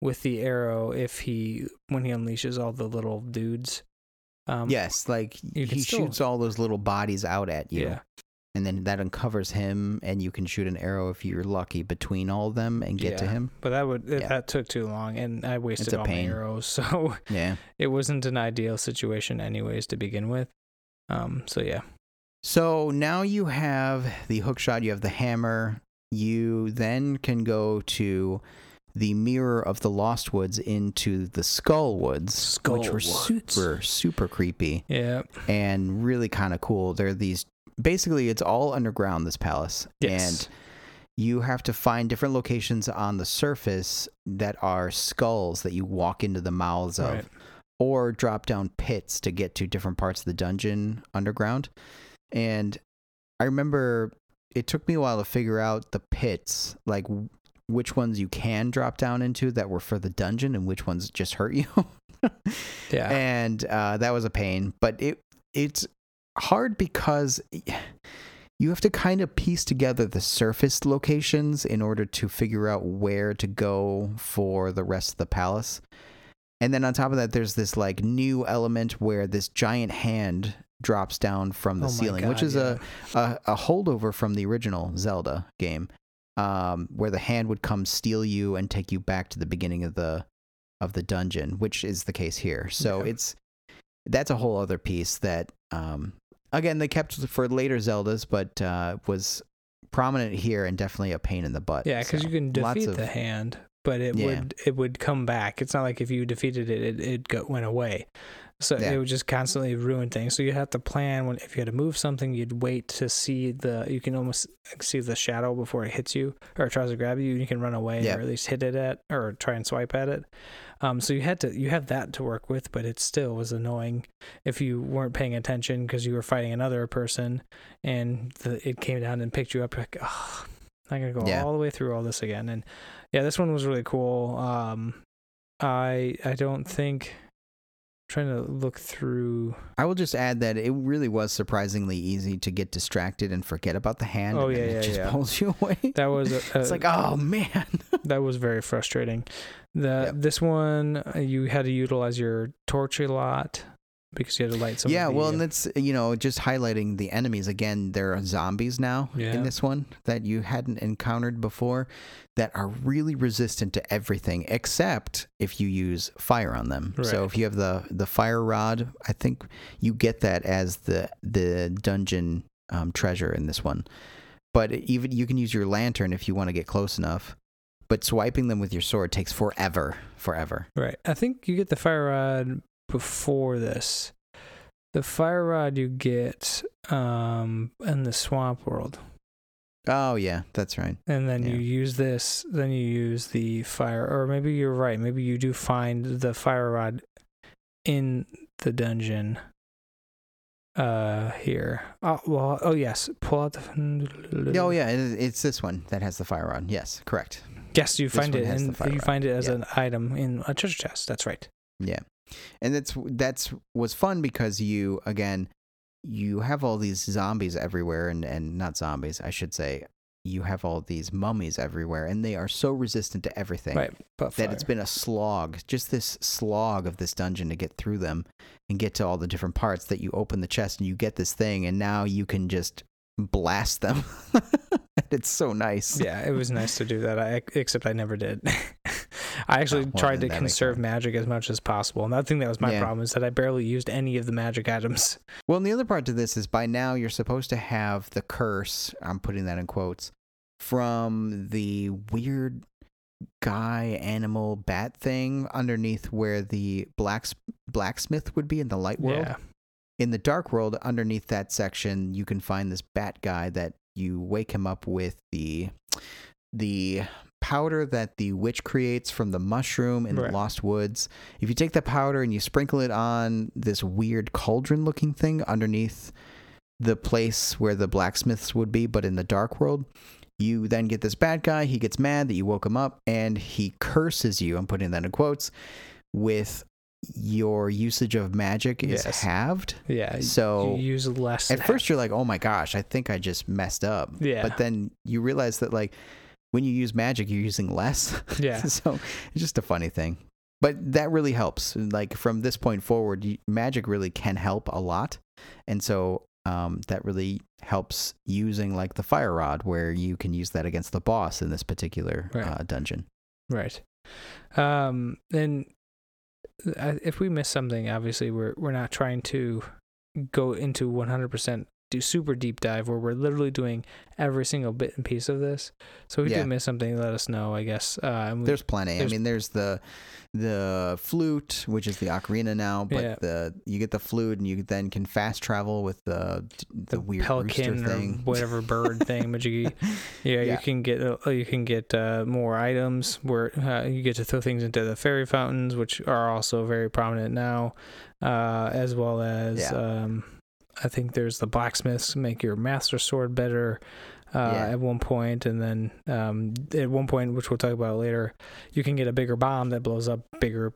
with the arrow if he when he unleashes all the little dudes. Um, yes. Like he still- shoots all those little bodies out at you, Yeah. And then that uncovers him, and you can shoot an arrow if you're lucky between all of them and get to him. But that would Yeah. that took too long, and I wasted a all pain. my arrows, so Yeah. it wasn't an ideal situation, anyways, to begin with. Um, so yeah, So now you have the hook shot, you have the hammer. You then can go to the mirror of the Lost Woods into the Skull Woods, which were Woods. super, super creepy yeah, and really kind of cool. They're these basically, it's all underground, this palace. yes, And you have to find different locations on the surface that are skulls that you walk into the mouths of right. or drop down pits to get to different parts of the dungeon underground. And I remember it took me a while to figure out the pits, like which ones you can drop down into that were for the dungeon and which ones just hurt you. yeah, and uh, that was a pain. But it it's hard because you have to kind of piece together the surface locations in order to figure out where to go for the rest of the palace. And then on top of that, there's this like new element where this giant hand drops down from the Oh ceiling, which God, is a, a a holdover from the original Zelda game, um, where the hand would come steal you and take you back to the beginning of the of the dungeon, which is the case here. So Yeah. it's that's a whole other piece that um, again they kept for later Zeldas, but uh, was prominent here and definitely a pain in the butt. Yeah, because So, you can defeat of- the hand, but it Yeah. would it would come back. It's not like if you defeated it, it it go, went away. So Yeah. it would just constantly ruin things. So you have to plan when if you had to move something, you'd wait to see the you can almost see the shadow before it hits you or tries to grab you. You can run away Yeah. or at least hit it at or try and swipe at it. Um, so you had to you have that to work with, but it still was annoying if you weren't paying attention because you were fighting another person and the, it came down and picked you up. Like, oh, I'm gonna go Yeah. all the way through all this again. And yeah, this one was really cool. Um, I I don't think trying to look through. I will just add that it really was surprisingly easy to get distracted and forget about the hand. Oh, then yeah, it yeah, just yeah. pulls you away. That was a, it's like, oh man. that was very frustrating. The Yep. this one uh, you had to utilize your torch a lot because you had to light some. yeah, the, well, and that's you know just highlighting the enemies again. There are zombies now Yeah. in this one that you hadn't encountered before that are really resistant to everything except if you use fire on them. So if you have the the fire rod, I think you get that as the the dungeon um, treasure in this one. But even you can use your lantern if you want to get close enough. But swiping them with your sword takes forever, forever. Right. I think you get the fire rod before this. The fire rod you get um in the swamp world. Oh yeah, that's right. And then you use this, then you use the fire or maybe you're right. Maybe you do find the fire rod in the dungeon uh here. Oh well oh yes. Pull out the Oh yeah, it's this one that has the fire rod. Yes, correct. Yes, you This find it and you rod. find it as Yeah. an item in a treasure chest. That's right. Yeah, and that's that's was fun because you again you have all these zombies everywhere, and and not zombies, I should say. You have all these mummies everywhere, and they are so resistant to everything Right. That it's been a slog, just this slog of this dungeon to get through them and get to all the different parts. That you open the chest and you get this thing, and now you can just blast them. it's so nice. yeah, it was nice to do that. I except I never did. I actually Oh, well, tried to conserve magic as much as possible, and I think that was my Yeah. problem is that I barely used any of the magic items. Well, and the other part to this is by now you're supposed to have the curse, I'm putting that in quotes, from the weird guy animal bat thing underneath where the blacks blacksmith would be in the light world. Yeah, In the dark world, underneath that section, you can find this bat guy that you wake him up with the the powder that the witch creates from the mushroom in Right. the Lost Woods. If you take the powder and you sprinkle it on this weird cauldron looking thing underneath the place where the blacksmiths would be, but in the dark world, you then get this bad guy. He gets mad that you woke him up and he curses you. I'm putting that in quotes with your usage of magic is Yes. halved. yeah. So you use less. at first you're like, "Oh my gosh, I think I just messed up." Yeah. But then you realize that like when you use magic, you're using less. Yeah. so it's just a funny thing. But that really helps. Like from this point forward, magic really can help a lot, and so um, that really helps using like the fire rod, where you can use that against the boss in this particular Right. uh, dungeon. Right. Um, and Uh, if we miss something, obviously we're we're not trying to go into 100% do super deep dive where we're literally doing every single bit and piece of this. So if Yeah. do miss something, let us know. I guess. Uh, we- There's plenty. there's- I mean, there's the the flute, which is the ocarina now, but Yeah. the you get the flute, and you then can fast travel with the the, the, weird pelican thing. whatever bird thing, but you yeah, you can get uh, you can get uh, more items where uh, you get to throw things into the fairy fountains, which are also very prominent now, uh, as well as Yeah. um, I think there's the blacksmiths make your master sword better. Uh, Yeah. At one point, and then um, at one point, which we'll talk about later, you can get a bigger bomb that blows up bigger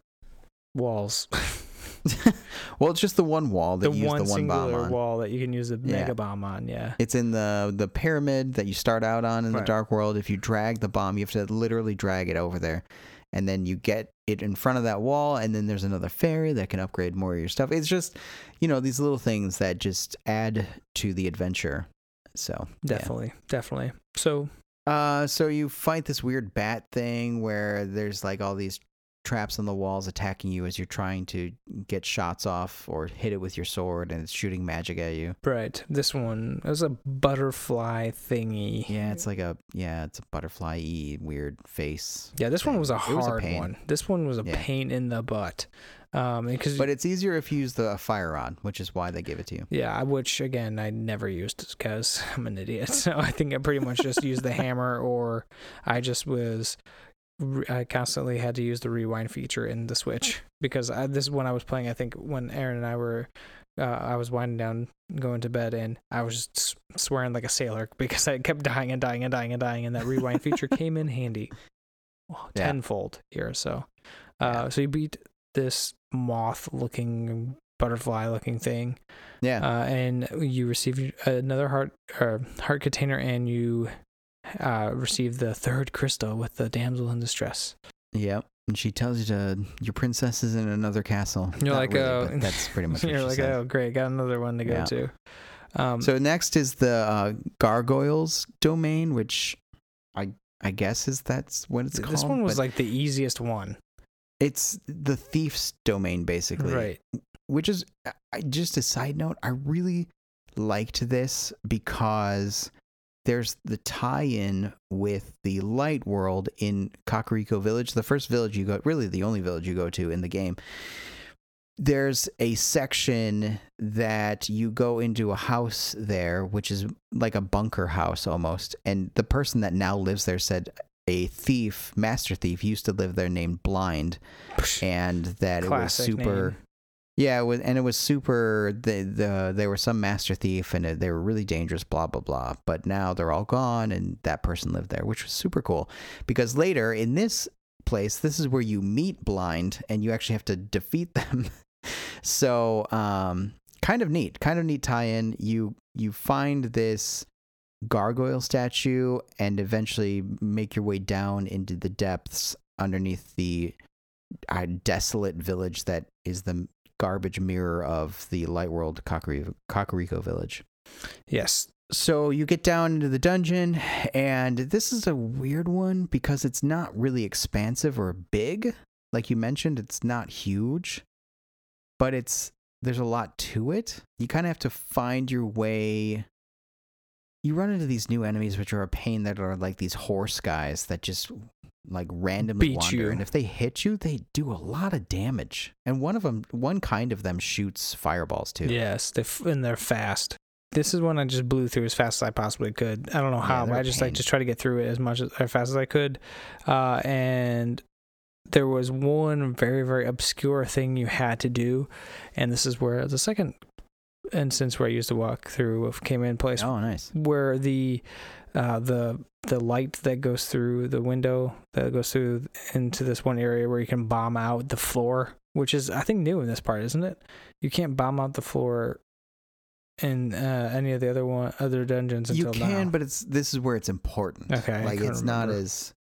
walls. well, it's just the one wall that the you use one the one bomb on. wall that you can use the Yeah. mega bomb on. Yeah. It's in the the pyramid that you start out on in the dark world. If you drag the bomb, you have to literally drag it over there, and then you get it in front of that wall. And then there's another fairy that can upgrade more of your stuff. It's just, you know, these little things that just add to the adventure. So yeah. Definitely, definitely. So Uh, so you fight this weird bat thing where there's like all these traps on the walls attacking you as you're trying to get shots off or hit it with your sword, and it's shooting magic at you. right, this one it was a butterfly thingy. Yeah, it's like a yeah, it's a butterfly weird face. Yeah, this one was a It was a hard one. This one was a Yeah. pain in the butt. Um, because But it's easier if you use the fire rod, which is why they give it to you. yeah, which again I never used because I'm an idiot. So I think I pretty much just used the hammer, or I just was. I constantly had to use the rewind feature in the Switch because I, this is when I was playing. I think when Aaron and I were, uh, I was winding down, going to bed, and I was just swearing like a sailor because I kept dying and dying and dying and dying, and that rewind feature came in handy, oh, Yeah. tenfold here. So, uh, Yeah. so you beat this moth looking butterfly looking thing Yeah. uh, and you receive another heart or heart container and you uh, receive the third crystal with the damsel in distress Yep. And she tells you to your princess is in another castle. You're Not like, really, oh. that's pretty much you're like says. oh great got another one to go Yeah. to um, So next is the uh, gargoyles domain, which I I guess is that's what it's called. this one was like the easiest one it's the thief's domain basically, right Which is I, just a side note. I really liked this because there's the tie-in with the light world in Kakariko Village, the first village you go, really the only village you go to in the game. There's a section that you go into a house there, which is like a bunker house almost. And the person that now lives there said a thief, master thief, used to live there named Blind, and that Classic it was super. name. Yeah, it was, and it was super. The the there was some master thief, and they were really dangerous. Blah blah blah. But now they're all gone, and that person lived there, which was super cool. Because later in this place, this is where you meet Blind, and you actually have to defeat them. so, um, kind of neat, kind of neat tie-in. You you find this gargoyle statue, and eventually make your way down into the depths underneath the uh, desolate village that is the garbage mirror of the light world Kakariko, Kakariko village. yes So you get down into the dungeon, and this is a weird one because it's not really expansive or big. Like you mentioned, it's not huge, but it's there's a lot to it. You kind of have to find your way. You run into these new enemies, which are a pain that are like these horse guys that just like randomly Beat wander, you. and if they hit you, they do a lot of damage. And one of them, one kind of them, shoots fireballs too. yes they f- and they're fast this is one I just blew through as fast as I possibly could. I don't know Yeah, how, but they're I just like just try to get through it as much as, as fast as I could. Uh, and there was one very very obscure thing you had to do, and this is where the second instance where I used to walk through came in place, Oh, nice. where the uh, the the light that goes through the window that goes through into this one area where you can bomb out the floor, which is I think new in this part, isn't it? You can't bomb out the floor in uh, any of the other one other dungeons You until can, now. but it's this is where it's important. Okay, like it's not as.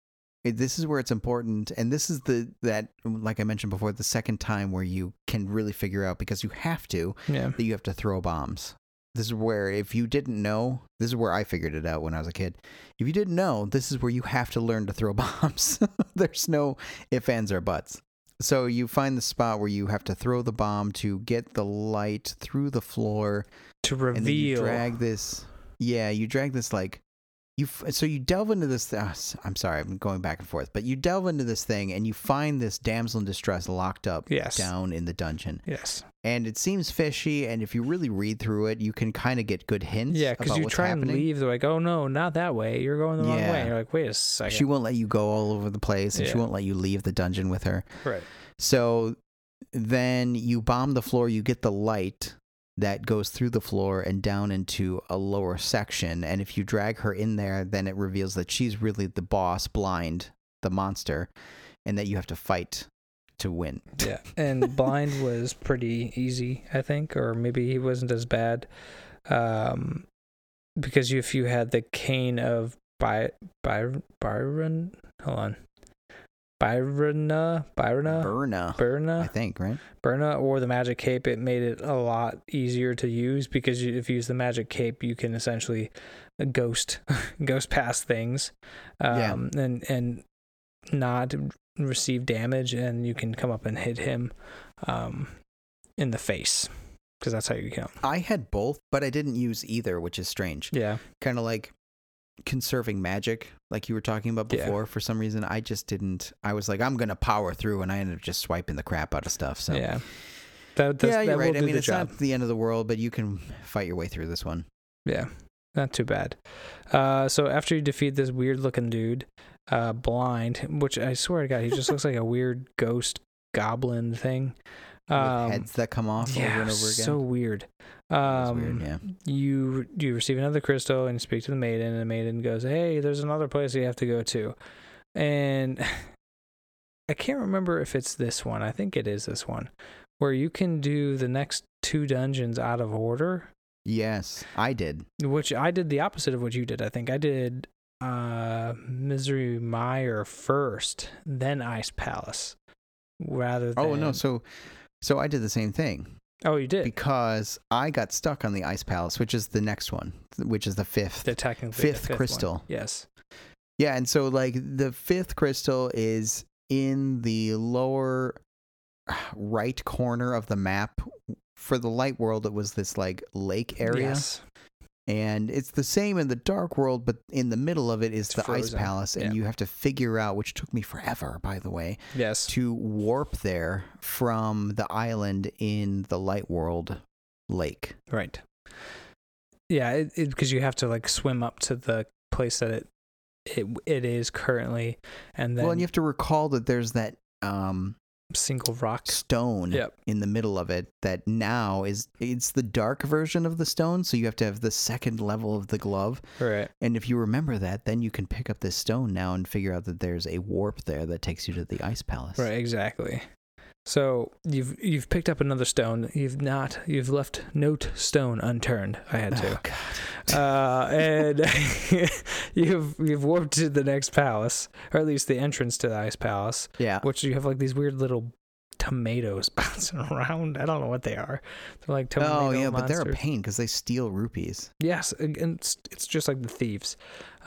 This is where it's important, and this is the that like I mentioned before, the second time where you can really figure out because you have to yeah, that you have to throw bombs. This is where if you didn't know, this is where I figured it out when I was a kid. If you didn't know, this is where you have to learn to throw bombs. There's no ifs, ands, or buts. So you find the spot where you have to throw the bomb to get the light through the floor to and then you reveal. drag this yeah you drag this like you so you delve into this uh, i'm sorry i'm going back and forth but you delve into this thing and you find this damsel in distress locked up Yes. down in the dungeon Yes. and it seems fishy and if you really read through it you can kind of get good hints Yeah, because you try happening. and leave, they're like, "Oh no, not that way. You're going the wrong way." And you're like, "Wait a second. she won't let you go all over the place and she won't let you leave the dungeon with her right. So then you bomb the floor, you get the light that goes through the floor and down into a lower section. And if you drag her in there, then it reveals that she's really the boss, blind, the monster, and that you have to fight to win. Yeah, and blind was pretty easy, I think, or maybe he wasn't as bad, um, because if you had the cane of By By Byron, hold on, Byrona, Byrona, Burna, Burna, I think, right? Burna, or the magic cape, it made it a lot easier to use because if you use the magic cape, you can essentially ghost ghost past things, Yeah. um, and and not receive damage, and you can come up and hit him, um, in the face because that's how you count. I had both, but I didn't use either, which is strange. Yeah, Kind of like conserving magic, like you were talking about Yeah. before. For some reason, I just didn't. I was like, I'm to power through, and I ended up just swiping the crap out of stuff. So. yeah. That, that's, yeah, you're right. I mean, it's job. not the end of the world, but you can fight your way through this one. Yeah, not too bad. Uh, so after you defeat this weird looking dude, uh, blind, which I swear to God, he just looks like a weird ghost goblin thing. Um, heads that come off yeah, over and over again. so weird. Um, weird, yeah. you you receive another crystal and speak to the maiden, and the maiden goes, "Hey, there's another place you have to go to," and I can't remember if it's this one. I think it is this one, where you can do the next two dungeons out of order. Yes, I did. Which I did the opposite of what you did. I think I did uh Misery Mire first, then Ice Palace, rather than. Oh no, so so I did the same thing oh, you did. because I got stuck on the ice palace, which is the next one, which is the fifth. the technically the fifth one. crystal. Yes. Yeah, and so like the fifth crystal is in the lower right corner of the map. For the light world, it was this like lake area, Yes. And it's the same in the dark world, but in the middle of it is It's the ice palace, and Yeah. you have to figure out, which took me forever, by the way, Yes. to warp there from the island in the light world lake. Right. Yeah, because you have to like swim up to the place that it it it is currently, and then well, and you have to recall that there's that um, single rock. stone Yep. in the middle of it that now is it's the dark version of the stone so you have to have the second level of the glove Right. and if you remember that then you can pick up this stone now and figure out that there's a warp there that takes you to the ice palace Right. Exactly. So you've you've picked up another stone. You've not. You've left no stone unturned. I had to. oh god uh, and you've you've warped to the next palace, or at least the entrance to the ice palace, yeah which you have like these weird little tomatoes bouncing around. I don't know what they are. They're like tomato oh yeah but they're a pain because they steal rupees Yes, and and it's, it's just like the thieves.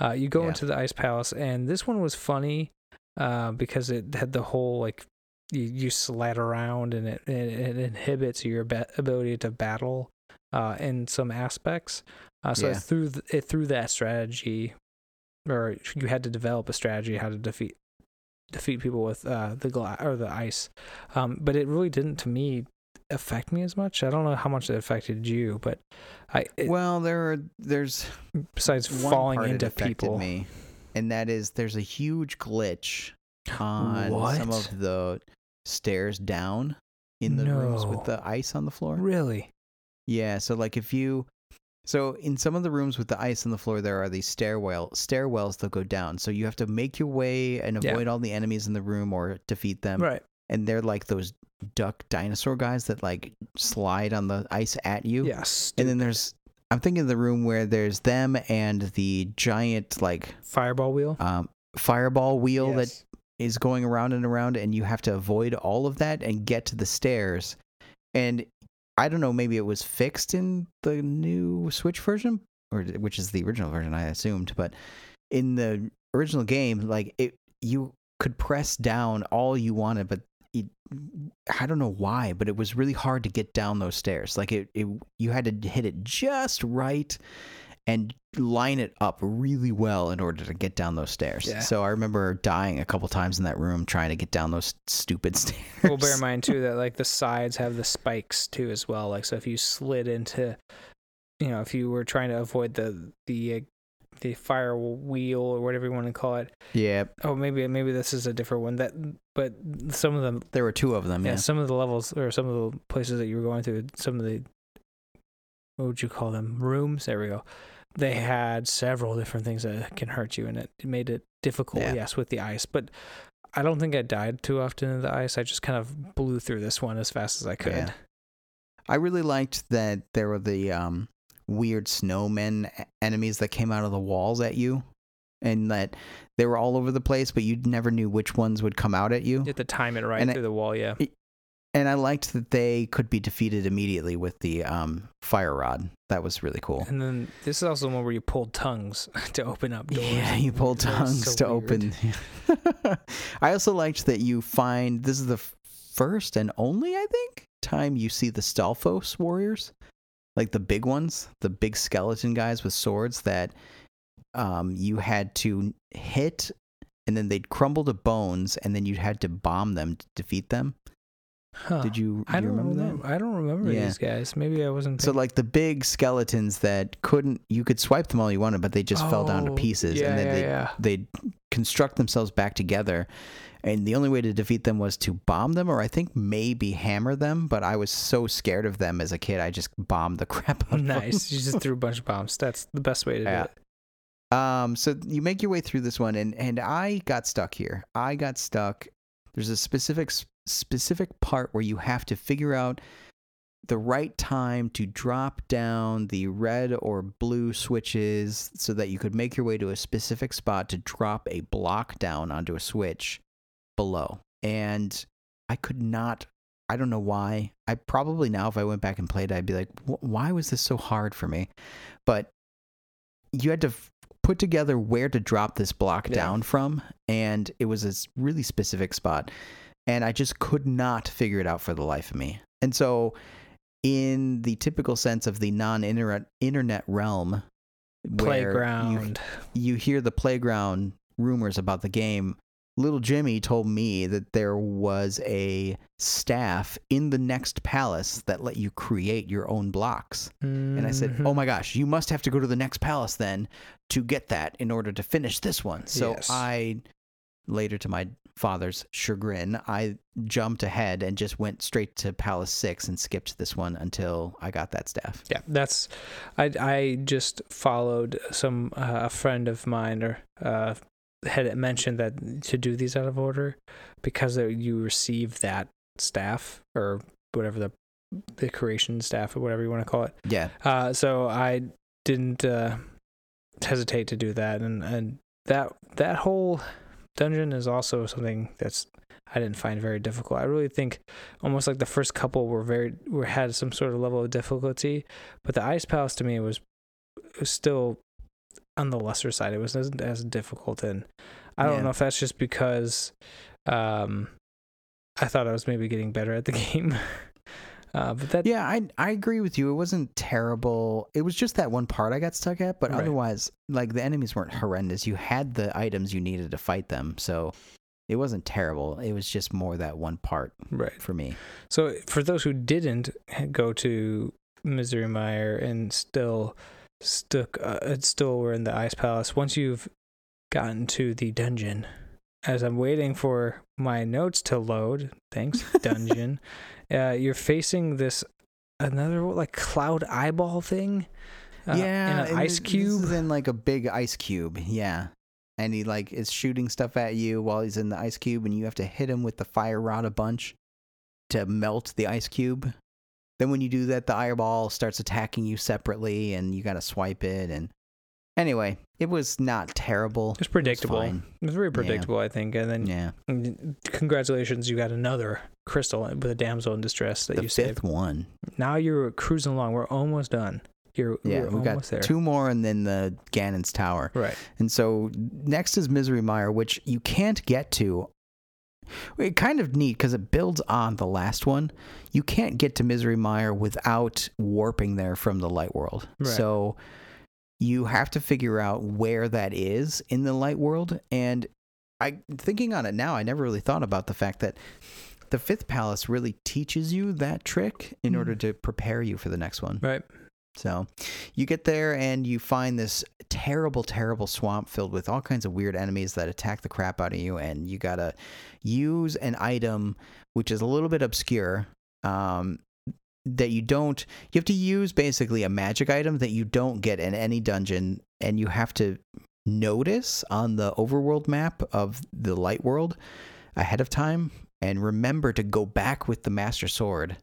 Uh, you go Yeah. into the ice palace, and this one was funny uh, because it had the whole like you, you slide around, and it, it, it inhibits your ba- ability to battle uh, in some aspects. Uh, so Yeah. it threw th- it threw that strategy, or you had to develop a strategy how to defeat defeat people with uh, the glass or the ice. Um, but it really didn't to me affect me as much. I don't know how much it affected you, but I it, well there are there's besides falling into people. me and that is there's a huge glitch on some of the stairs down in the rooms with the ice on the floor Really? Yeah, so like if you so in some of the rooms with the ice on the floor there are these stairwell stairwells that go down. So you have to make your way and Yeah. avoid all the enemies in the room or defeat them. right. And they're like those duck dinosaur guys that like slide on the ice at you. Yes. And then there's I'm thinking of the room where there's them and the giant like fireball wheel. um fireball wheel that Yes. Is going around and around and you have to avoid all of that and get to the stairs. And i don't know maybe it was fixed in the new switch version or which is the original version i assumed but in the original game like it you could press down all you wanted but it, i don't know why but it was really hard to get down those stairs. Like it, it you had to hit it just right and line it up really well in order to get down those stairs. Yeah. So I remember dying a couple times in that room trying to get down those stupid stairs. Well, bear in mind too that like the sides have the spikes too as well. Like so, if you slid into, you know, if you were trying to avoid the the uh, the fire wheel or whatever you want to call it. Yeah, Oh, maybe maybe this is a different one. That but some of them there were two of them. yeah, Yeah, some of the levels or some of the places that you were going through, some of the what would you call them rooms? There we go. They had several different things that can hurt you, and it made it difficult. Yeah. Yes, with the ice, but I don't think I died too often in the ice. I just kind of blew through this one as fast as I could. Yeah. I really liked that there were the um, weird snowmen enemies that came out of the walls at you, and that they were all over the place, but you never knew which ones would come out at you. You have to time it right And through the wall. Yeah. And I liked that they could be defeated immediately with the um, fire rod. That was really cool. And then this is also the one where you pulled tongues to open up doors. Yeah, you pull That was tongues so to weird. open. I also liked that you find this is the first and only, I think, time you see the Stalfos warriors, like the big ones, the big skeleton guys with swords that um, you had to hit, and then they'd crumble to bones, and then you had to bomb them to defeat them. Huh. Did you, I do you don't remember, remember. I don't remember Yeah. these guys. Maybe I wasn't. that? So like the big skeletons that couldn't, you could swipe them all you wanted, but they just fell down to Oh, pieces, Yeah, and then yeah, they they'd construct themselves back together and the only way to defeat them was to bomb them or i think maybe hammer them but i was so scared of them as a kid i just bombed the crap out of them. Nice. you just threw a bunch of bombs. That's the best way to do it. um so you make your way through this one and and i got stuck here i got stuck there's a specific specific part where you have to figure out the right time to drop down the red or blue switches so that you could make your way to a specific spot to drop a block down onto a switch below. And I could not I don't know why. I probably now, if I went back and played, I'd be like, why was this so hard for me? But you had to f- put together where to drop this block Yeah. down from, and it was a really specific spot. And I just could not figure it out for the life of me. And so, in the typical sense of the non internet internet realm, where you Playground. you hear the playground rumors about the game. Little Jimmy told me that there was a staff in the next palace that let you create your own blocks. And I said. "Oh mm-hmm. my gosh, you must have to go to the next palace then to get that in order to finish this one." So Yes. I later to my father's chagrin, I jumped ahead and just went straight to Palace 6 and skipped this one until I got that staff. Yeah, that's. I I just followed some uh, a friend of mine or uh, had mentioned that to do these out of order because you receive that staff or whatever the the creation staff or whatever you want to call it. Yeah. Uh, so I didn't uh, hesitate to do that, and and that that whole dungeon is also something that's I didn't find very difficult. I really think almost like the first couple were very were had some sort of level of difficulty, but the ice palace to me was, was still on the lesser side. It wasn't as difficult, and I don't Yeah. know if that's just because um, I thought I was maybe getting better at the game. Uh, but that Yeah, I I agree with you. It wasn't terrible. It was just that one part I got stuck at, but Right. otherwise, like the enemies weren't horrendous. You had the items you needed to fight them, so it wasn't terrible. It was just more that one part right. for me. So for those who didn't go to Misery Mire and still stuck, uh, still were in the Ice Palace. Once you've gotten to the dungeon, as I'm waiting for my notes to load, thanks dungeon, uh, you're facing this another like cloud eyeball thing. Uh, yeah, in an ice cube. This is in like a big ice cube. Yeah. And he like is shooting stuff at you while he's in the ice cube, and you have to hit him with the fire rod a bunch to melt the ice cube. Then when you do that, the eyeball starts attacking you separately, and you got to swipe it. And anyway, it was not terrible. It's predictable. fine. It was very predictable, I think. And then Yeah, congratulations, you got another crystal with a damsel in distress that the you fifth saved. one. Now you're cruising along. We're almost done. You're Yeah, we got there. two more, and then the Ganon's Tower. Right. And so next is Misery Mire, which you can't get to. It kind of neat because it builds on the last one. You can't get to Misery Mire without warping there from the light world. Right. So you have to figure out where that is in the light world. And I thinking on it now, I never really thought about the fact that the fifth palace really teaches you that trick in Mm. order to prepare you for the next one. Right. So you get there and you find this terrible, terrible swamp filled with all kinds of weird enemies that attack the crap out of you. And you got to use an item which is a little bit obscure. Um, that you don't, you have to use basically a magic item that you don't get in any dungeon. And you have to notice on the overworld map of the light world ahead of time and remember to go back with the master sword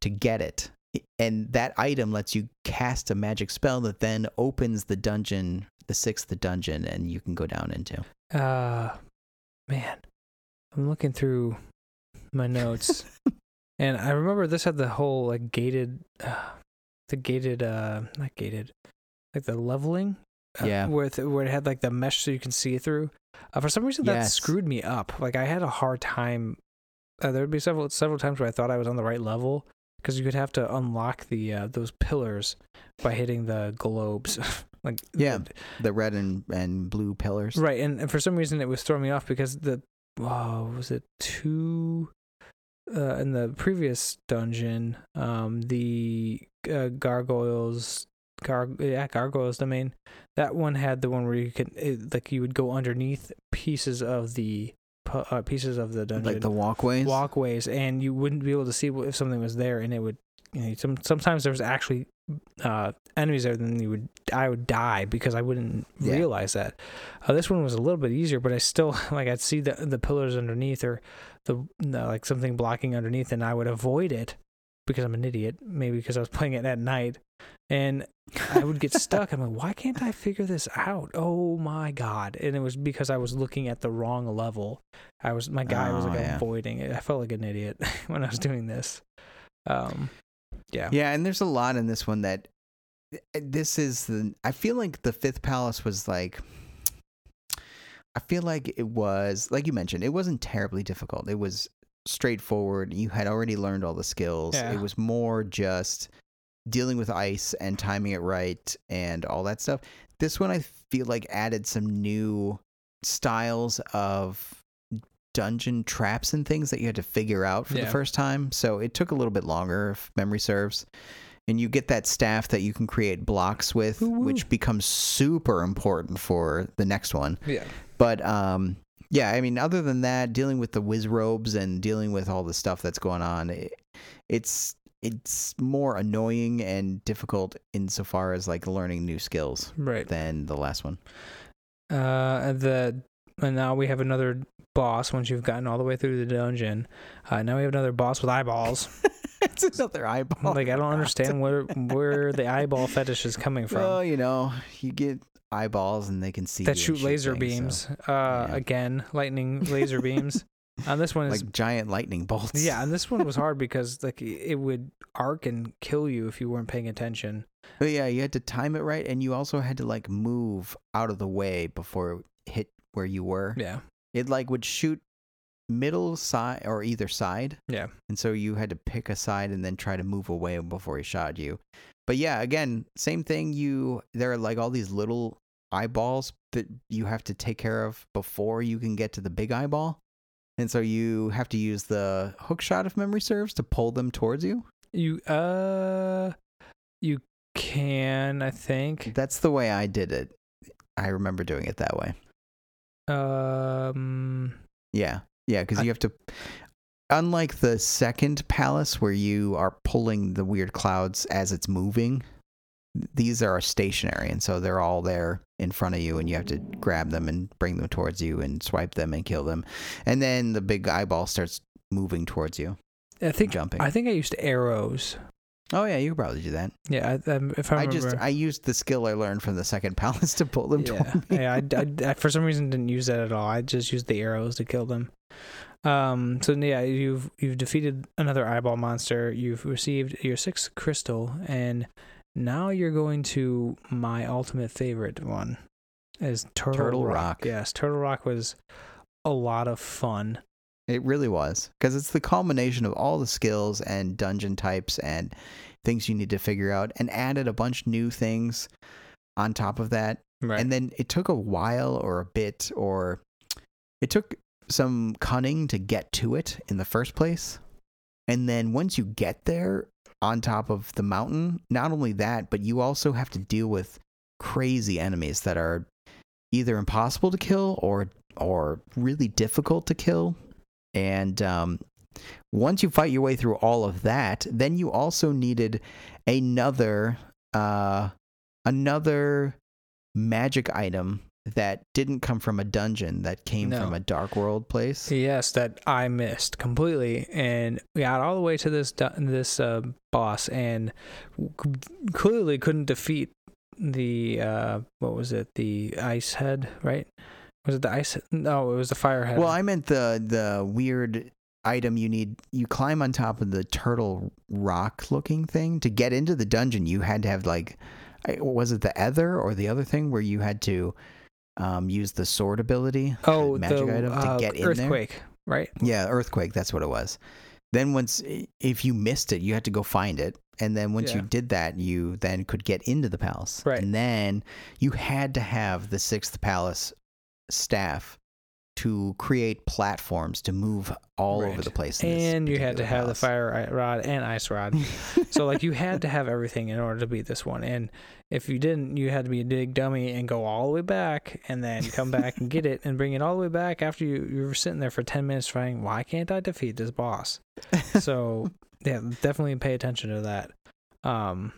to get it and that item lets you cast a magic spell that then opens the dungeon the sixth dungeon and you can go down into Uh, man, I'm looking through my notes, and I remember this had the whole like gated, uh, the gated, uh, not gated, like the leveling. uh, Yeah. Where it, where it had like the mesh so you can see through. Uh, for some reason, that Yes. screwed me up. Like I had a hard time. Uh, there would be several several times where I thought I was on the right level because you could have to unlock the uh, those pillars by hitting the globes. like Yeah. the red and, and blue pillars Right, and, and for some reason it was throwing me off because the wow was it two uh, in the previous dungeon, um, the uh, gargoyles, gar yeah gargoyles domain. That one had the one where you could it, like you would go underneath pieces of the uh, pieces of the dungeon like the walkways walkways, and you wouldn't be able to see if something was there, and it would. You know, some, sometimes there was actually uh, enemies there, then you would I would die because I wouldn't Yeah. realize that. Uh, this one was a little bit easier, but I still like I'd see the the pillars underneath or the, the like something blocking underneath, and I would avoid it because I'm an idiot. Maybe because I was playing it at night, and I would get stuck. I'm like, why can't I figure this out? Oh my god! And it was because I was looking at the wrong level. I was my guy was Oh, like yeah. avoiding it. I felt like an idiot when I was doing this. Um, yeah. Yeah, and there's a lot in this one that eh, this is the I feel like the fifth palace was like I feel like it was like you mentioned, it wasn't terribly difficult. It was straightforward. You had already learned all the skills. Yeah. It was more just dealing with ice and timing it right and all that stuff. This one I feel like added some new styles of dungeon traps and things that you had to figure out for Yeah. the first time. So it took a little bit longer, if memory serves. And you get that staff that you can create blocks with, Woo-woo. which becomes super important for the next one. Yeah. But um, yeah, I mean, other than that, dealing with the Wizzrobes and dealing with all the stuff that's going on, it, it's it's more annoying and difficult insofar as like learning new skills Right. than the last one. Uh, and the and now we have another boss once you've gotten all the way through the dungeon. Uh, now we have another boss with eyeballs. it's another eyeball. like I don't understand where where the eyeball fetish is coming from. Well, you know, you get eyeballs and they can see that shoot laser things, so- beams. Uh, yeah. again, lightning laser beams. And this one is like giant lightning bolts. yeah, and this one was hard because like it would arc and kill you if you weren't paying attention. But yeah, you had to time it right, and you also had to like move out of the way before it hit where you were. Yeah, It like would shoot middle side or either side, yeah, and so you had to pick a side and then try to move away before he shot you. But yeah, again, same thing. You there are like all these little eyeballs that you have to take care of before you can get to the big eyeball. And so you have to use the hook shot if memory serves to pull them towards you. you uh, you can I think. That's the way I did it. I remember doing it that way. Um, Yeah. Yeah, because you have to. Unlike the second palace where you are pulling the weird clouds as it's moving, these are stationary. And so they're all there in front of you, and you have to grab them and bring them towards you and swipe them and kill them. And then the big eyeball starts moving towards you, I think jumping. I think I used arrows. oh, yeah, you could probably do that. Yeah, I, um, if I I just I used the skill I learned from the second palace to pull them yeah, yeah. I, I- I- for some reason didn't use that at all. I just used the arrows to kill them. Um. So yeah, you've you've defeated another eyeball monster. You've received your sixth crystal, and now you're going to my ultimate favorite one, is Turtle, Turtle Rock. Rock. Yes, Turtle Rock was a lot of fun. It really was because it's the culmination of all the skills and dungeon types and things you need to figure out, and added a bunch new things on top of that. Right. And then it took a while or a bit, or it took some cunning to get to it in the first place. And then once you get there on top of the mountain, not only that, but you also have to deal with crazy enemies that are either impossible to kill or or really difficult to kill. And um, once you fight your way through all of that, then you also needed another uh, another magic item that didn't come from a dungeon that came No. from a dark world place. Yes, that I missed completely, and we got all the way to this this uh, boss, and c- clearly couldn't defeat the uh, what was it? The ice head, right? Was it the ice? No, it was the fire head. Well, I meant the the weird item you need. You climb on top of the turtle rock looking thing to get into the dungeon. You had to have like, was it the ether or the other thing where you had to um, use the sword ability? oh, magic the item to uh, get in there? earthquake, right? Yeah, earthquake. That's what it was. Then once, if you missed it, you had to go find it, and then once you did that, you then could get into the palace. Right. And then you had to have the sixth palace staff to create platforms to move all over the place. And you had to have the fire rod and ice rod. so like you had to have everything in order to beat this one and if you didn't you had to be a big dummy and go all the way back and then come back and get it and bring it all the way back after you you were sitting there for 10 minutes trying why can't i defeat this boss so yeah definitely pay attention to that um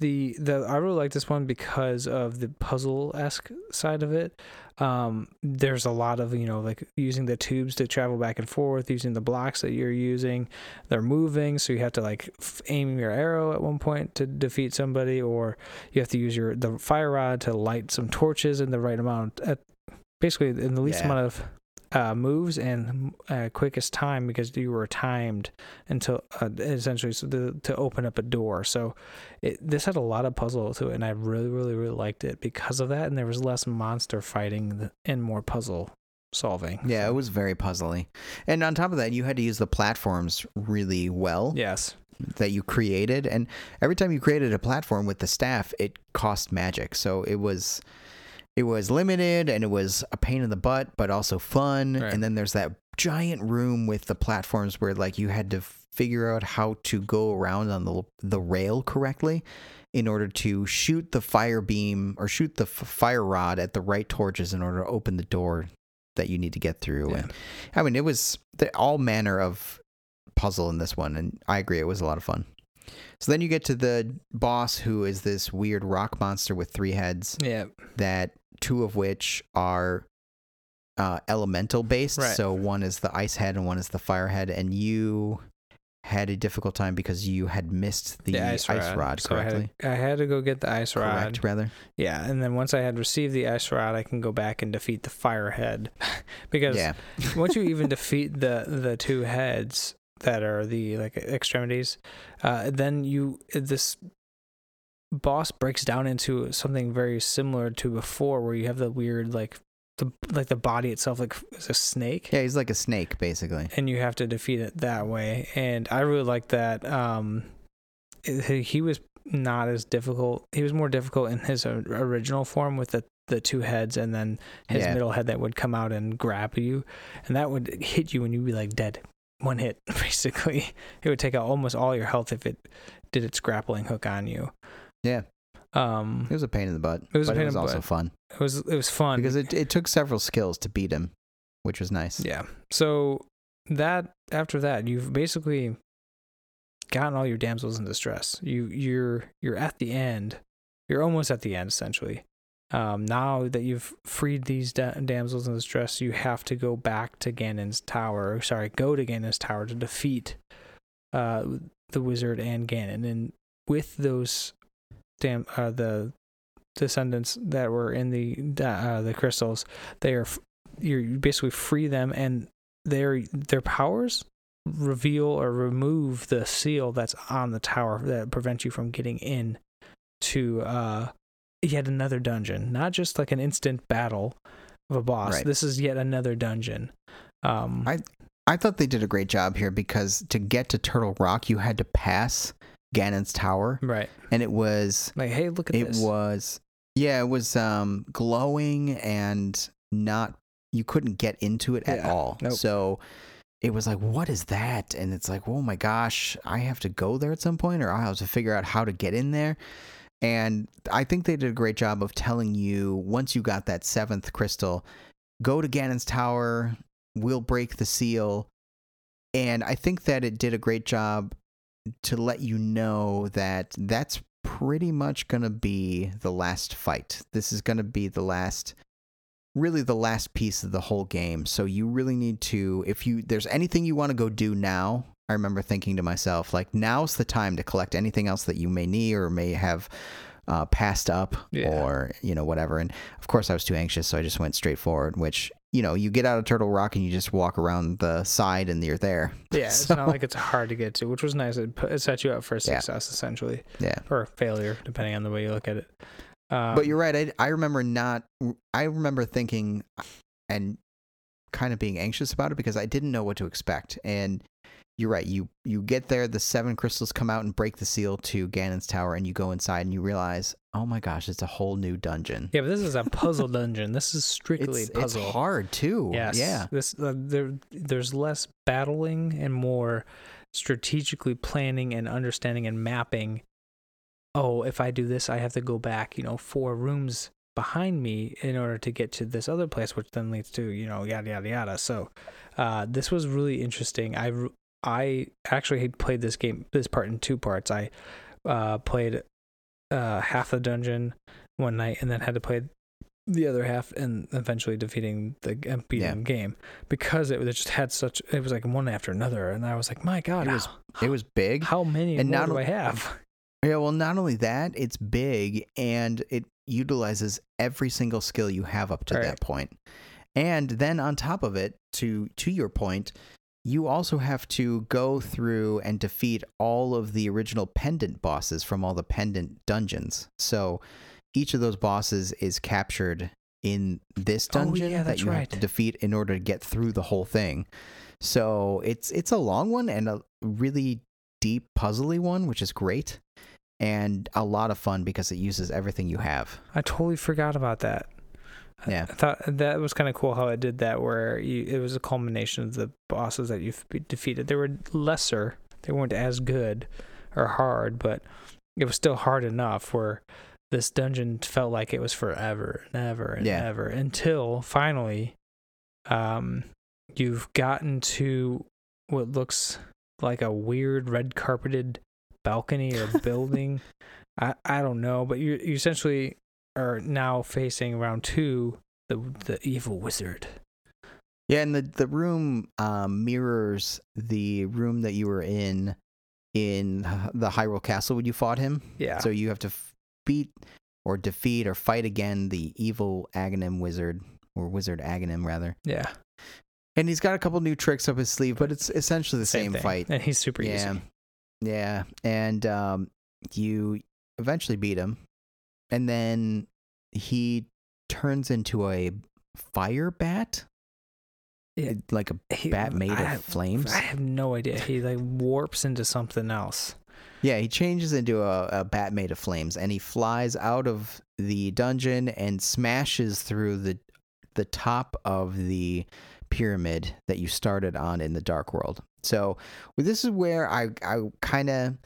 the the I really like this one because of the puzzle esque side of it. Um, there's a lot of you know like using the tubes to travel back and forth, using the blocks that you're using. They're moving, so you have to like f- aim your arrow at one point to defeat somebody, or you have to use your the fire rod to light some torches in the right amount at basically in the least Yeah. amount of uh, moves and uh, quickest time because you were timed until uh, essentially so to, to open up a door. So it, this had a lot of puzzle to it, and I really, really, really liked it because of that. And there was less monster fighting and more puzzle solving. Yeah, So, it was very puzzly. And on top of that, you had to use the platforms really well yes, that you created. And every time you created a platform with the staff, it cost magic. So it was it was limited and it was a pain in the butt, but also fun. Right. And then there's that giant room with the platforms where like you had to figure out how to go around on the the rail correctly in order to shoot the fire beam or shoot the f- fire rod at the right torches in order to open the door that you need to get through. Yeah. And I mean, it was the, all manner of puzzle in this one, and I agree, it was a lot of fun. So then you get to the boss, who is this weird rock monster with three heads, yeah, that two of which are uh, elemental based. Right. So one is the ice head and one is the fire head, and you had a difficult time because you had missed the, ice, rod, So I had, correctly. to, I had to go get the ice rod. Correct, rather. Yeah, and then once I had received the ice rod, I can go back and defeat the fire head because Yeah. once you even defeat the the two heads that are the like extremities, uh, then you this boss breaks down into something very similar to before, where you have the weird like the like the body itself like is a snake. Yeah, he's like a snake, basically. And you have to defeat it that way, and I really like that. Um, it- he was not as difficult. He was more difficult in his original form with the the two heads, and then his Yeah. middle head that would come out and grab you, and that would hit you and you'd be like dead. One hit, basically. It would take out almost all your health if it did its grappling hook on you. Yeah. Um, It was a pain in the butt. It was a pain it was in the also butt. fun it was it was fun because it, it took several skills to beat him, which was nice. Yeah. So that after that, you've basically gotten all your damsels in distress. You you're you're at the end. You're almost at the end essentially. Um, now that you've freed these da- damsels in distress, you have to go back to Ganon's tower. Sorry, go to Ganon's tower to defeat uh, the wizard and Ganon. And with those dam uh, the descendants that were in the uh, the crystals, they are you basically free them and their their powers reveal or remove the seal that's on the tower that prevents you from getting in to uh yet another dungeon. Not just like an instant battle of a boss. Right. this is yet another dungeon. Um I- I thought they did a great job here because to get to Turtle Rock, you had to pass Ganon's tower, right and it was like hey look at it this It was yeah, it was um glowing and not you couldn't get into it at Yeah, all. nope. So it was like, what is that? And it's like, oh my gosh, I have to go there at some point, or I have to figure out how to get in there. And I think they did a great job of telling you once you got that seventh crystal, go to Ganon's tower, we'll break the seal. And I think that it did a great job to let you know that that's pretty much going to be the last fight. This is going to be the last really the last piece of the whole game. So you really need to if you there's anything you want to go do now, I remember thinking to myself like now's the time to collect anything else that you may need or may have uh, passed up Yeah. or you know whatever and of course I was too anxious so I just went straight forward which you know you get out of Turtle Rock and you just walk around the side and you're there yeah it's not like it's hard to get to which was nice it, put, it set you up for Yeah. success essentially yeah or failure depending on the way you look at it um, but you're right. I, I remember not. I remember thinking and kind of being anxious about it because I didn't know what to expect. And you're right. You you get there, the seven crystals come out and break the seal to Ganon's tower, and you go inside and you realize, oh my gosh, it's a whole new dungeon. yeah but this is a puzzle dungeon this is strictly It's, puzzle it's hard too. Yes. Yeah. This uh, there there's less battling and more strategically planning and understanding and mapping. Oh, if I do this, I have to go back, you know, four rooms behind me in order to get to this other place, which then leads to, you know, yada yada yada. So, uh, this was really interesting. I I actually had played this game, this part in two parts. I uh, played uh, half the dungeon one night and then had to play the other half and eventually defeating the beating Yeah. game because it, was- it just had such it was like one after another and I was like my god It was how, It was big. how many and more not do o- I have Yeah, well, not only that, it's big and it utilizes every single skill you have up to Right. that point. And then on top of it, to to your point, you also have to go through and defeat all of the original pendant bosses from all the pendant dungeons. So each of those bosses is captured in this Oh, dungeon yeah, that you have to defeat in order to get through the whole thing. So it's it's a long one and a really deep puzzly one, which is great and a lot of fun because it uses everything you have. I totally forgot about that Yeah. I thought that was kind of cool how it did that where you, it was a culmination of the bosses that you've defeated they were lesser they weren't as good or hard but it was still hard enough where this dungeon felt like it was forever and ever and Yeah. ever until finally um you've gotten to what looks like a weird red carpeted balcony or building i i don't know but you you essentially are now facing round two the the evil wizard Yeah, and the the room um, mirrors the room that you were in in the Hyrule Castle when you fought him. yeah So you have to f- beat or defeat or fight again the evil Aghanim wizard or wizard Aghanim rather. yeah And he's got a couple new tricks up his sleeve, but it's essentially the same, thing. fight. and he's super yeah. easy Yeah. And um, you eventually beat him. And then he turns into a fire bat. It- Like a He- bat made I of flames. I have no idea. He like warps into something else. Yeah, he changes into a, a bat made of flames and he flies out of the dungeon and smashes through the the top of the pyramid that you started on in the dark world. So well, this is where I I kind of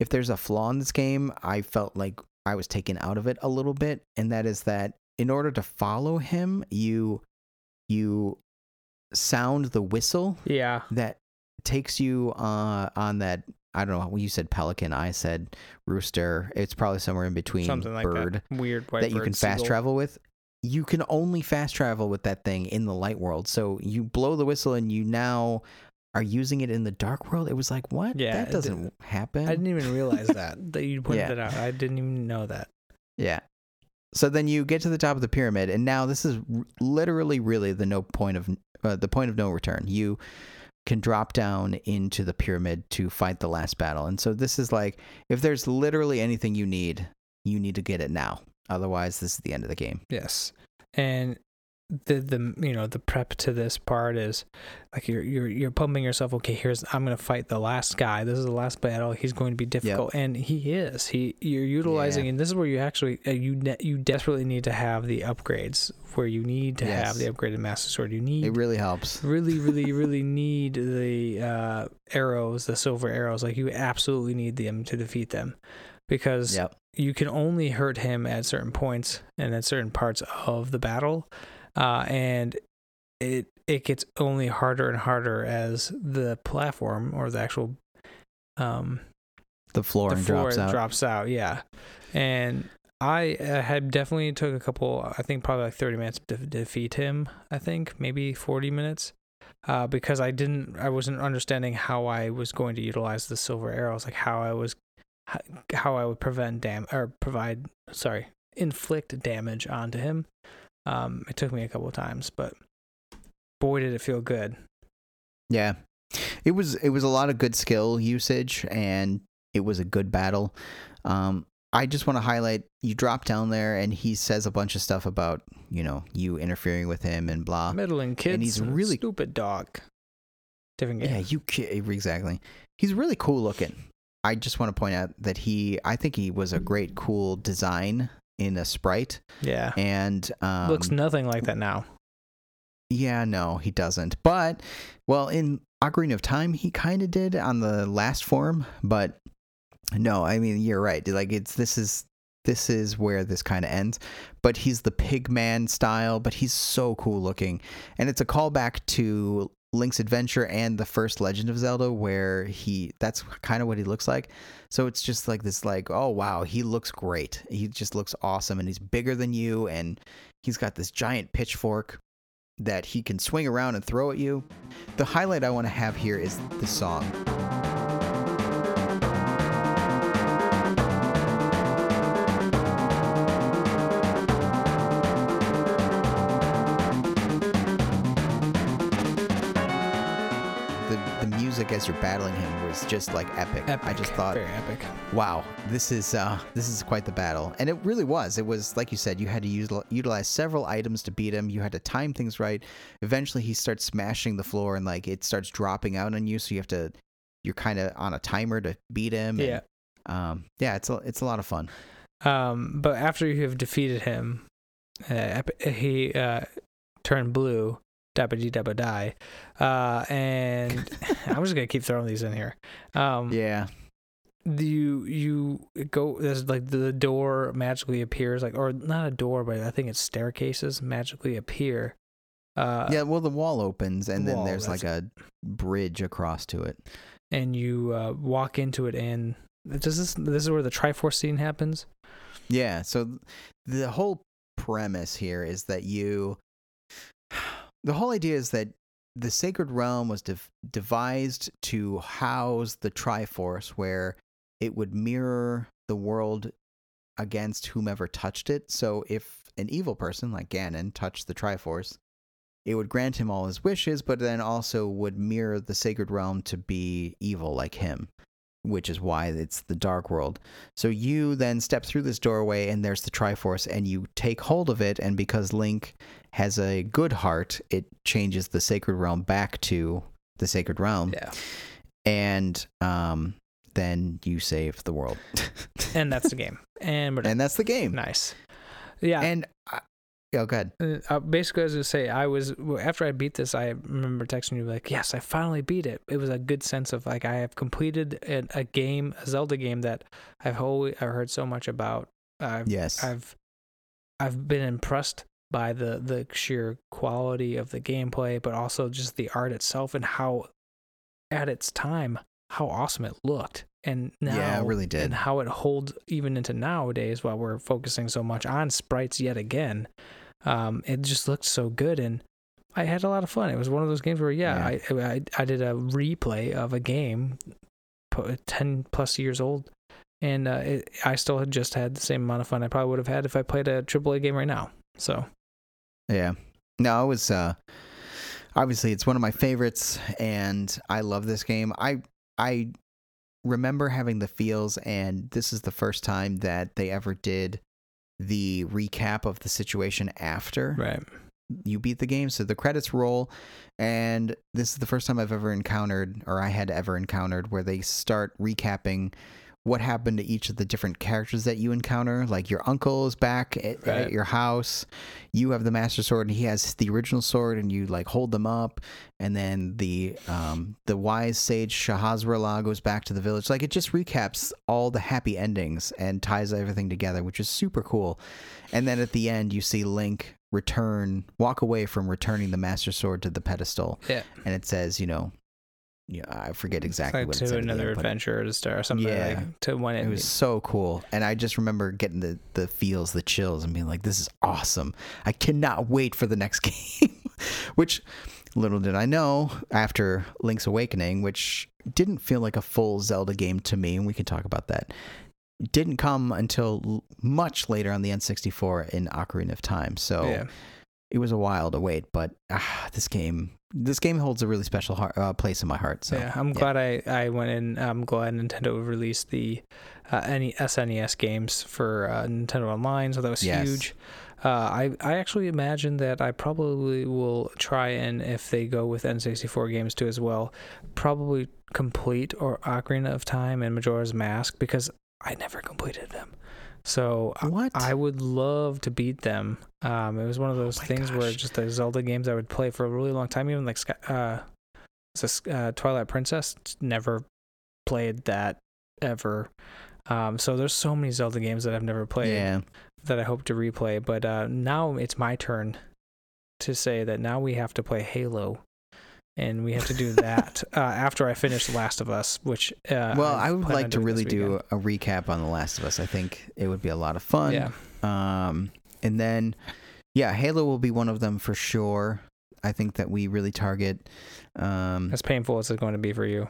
if there's a flaw in this game, I felt like I was taken out of it a little bit and that is that in order to follow him, you you sound the whistle Yeah. that takes you uh, on that. I don't know. You said pelican. I said rooster. It's probably somewhere in between Something like bird that. Weird that you bird can fast seagull. travel with. You can only fast travel with that thing in the light world. So you blow the whistle and you now are using it in the dark world. It was like what? Yeah, that doesn't happen. I didn't even realize that that you pointed Yeah. it out. I didn't even know that. Yeah. So then you get to the top of the pyramid, and now this is r- literally, really the no point of uh, the point of no return. You can drop down into the pyramid to fight the last battle, and so this is like if there's literally anything you need, you need to get it now. Otherwise, this is the end of the game. Yes. And the the you know the prep to this part is like you're you're you're pumping yourself. Okay, here's I'm gonna fight the last guy. This is the last battle. He's going to be difficult, and he is. He you're utilizing, Yeah. and this is where you actually uh, you ne- you desperately need to have the upgrades where you need to have the upgraded master sword. You need It really helps. really really really need the uh, arrows the silver arrows like you absolutely need them to defeat them because Yep. you can only hurt him at certain points and at certain parts of the battle uh, and it it gets only harder and harder as the platform or the actual um The floor the floor drops out. drops out yeah. And I uh, had definitely took a couple I think probably like 30 minutes to defeat him I think maybe 40 minutes. Uh, because I didn't I wasn't understanding how I was going to utilize the silver arrows like how I was how, how I would prevent dam or provide sorry inflict damage onto him um it took me a couple of times but boy did it feel good Yeah. It was it was a lot of good skill usage and it was a good battle. Um I just want to highlight you drop down there and he says a bunch of stuff about, you know, you interfering with him and blah. middling kids he's really- stupid dog different game Yeah, you ki- exactly. He's really cool looking. I just want to point out that he I think he was a great cool design in a sprite yeah and um looks nothing like that now Yeah, no, he doesn't. But well, in Ocarina of Time, he kind of did on the last form, but no, I mean you're right. Like it's this is this is where this kind of ends. But he's the pigman style, but he's so cool looking, and it's a callback to Link's Adventure and the first Legend of Zelda, where he that's kind of what he looks like. So it's just like this, like, oh wow, he looks great. He just looks awesome, and he's bigger than you, and he's got this giant pitchfork that he can swing around and throw at you. The highlight I want to have here is the song. As you're battling him was just like epic. Epic. I just thought very epic. wow this is uh this is quite the battle and it really was it was like you said you had to use utilize several items to beat him you had to time things right eventually he starts smashing the floor and like it starts dropping out on you so you have to you're kind of on a timer to beat him and, Yeah. um yeah it's a it's a lot of fun Um, but after you have defeated him, uh, he uh, turned blue. Dabba dabba die. Uh, and I'm just gonna keep throwing these in here. Um, yeah you you go there's like the door magically appears like or not a door but I think it's staircases magically appear. Uh, yeah well the wall opens and then there's like a bridge across to it and you uh, walk into it and does this this is where the Triforce scene happens. Yeah. So the whole premise here is that you, the whole idea is that the sacred realm was dev- devised to house the Triforce, where it would mirror the world against whomever touched it. So if an evil person like Ganon touched the Triforce, it would grant him all his wishes, but then also would mirror the sacred realm to be evil like him, which is why it's the dark world. So you then step through this doorway, and there's the Triforce, and you take hold of it. And because Link has a good heart, it changes the sacred realm back to the sacred realm, Yeah, and um, then you save the world, and that's the game. And we're and that's the game. nice. Yeah, And I, oh, good. Uh, uh, basically, I was gonna say, I was after I beat this, I remember texting you like, "Yes, I finally beat it." It was a good sense of like I have completed a, a game, a Zelda game that I've always I heard so much about. I've, Yes. I've I've been impressed by the the sheer quality of the gameplay, but also just the art itself and how, at its time, how awesome it looked. And now, Yeah, it really did. and how it holds even into nowadays while we're focusing so much on sprites yet again. Um, it just looked so good, and I had a lot of fun. It was one of those games where, yeah, I, I I did a replay of a game, ten plus years old, and uh, it, I still had just had the same amount of fun I probably would have had if I played a AAA game right now. So Yeah. No, it was uh obviously it's one of my favorites and I love this game. I I remember having the feels and this is the first time that they ever did the recap of the situation after right, you beat the game. So the credits roll, and this is the first time I've ever encountered, or I had ever encountered, where they start recapping what happened to each of the different characters that you encounter. Like your uncle is back at, Right. at your house. You have the master sword, and he has the original sword, and you like hold them up. And then the um, the wise sage Sahasrahla goes back to the village. Like it just recaps all the happy endings and ties everything together, which is super cool. And then at the end, you see Link return, walk away from returning the Master Sword to the pedestal, yeah, and it says, you know, yeah, I forget exactly like what it to said. another end, adventure to start or something Yeah. like to when it, It was so cool, and I just remember getting the the feels, the chills, and being like, "This is awesome! I cannot wait for the next game." which, little did I know, after Link's Awakening, which didn't feel like a full Zelda game to me, and we can talk about that. Didn't come until much later on the N64 in Ocarina of Time. So yeah. It was a while to wait, but ah, this game, this game holds a really special heart, uh, place in my heart. So yeah, I'm glad I, I went in. I'm glad Nintendo released the uh, any SNES games for uh, Nintendo Online, so that was Yes. huge. Uh, I I actually imagine that I probably will try and if they go with N64 games too as well, probably complete or Ocarina of Time and Majora's Mask because I never completed them. So I- what? I would love to beat them. Um, it was one of those Oh things where just the Zelda games I would play for a really long time, even like Sky, uh, uh, Twilight Princess. Never played that ever. Um, so there's so many Zelda games that I've never played yeah, that I hope to replay. But uh, now it's my turn to say that now we have to play Halo, and we have to do that uh, after I finish The Last of Us, which uh, well, I I would like to really do a recap on The Last of Us. I think it would be a lot of fun. Yeah, Um, and then, yeah, Halo will be one of them for sure. I think that we really target. Um, as painful as it's going to be for you.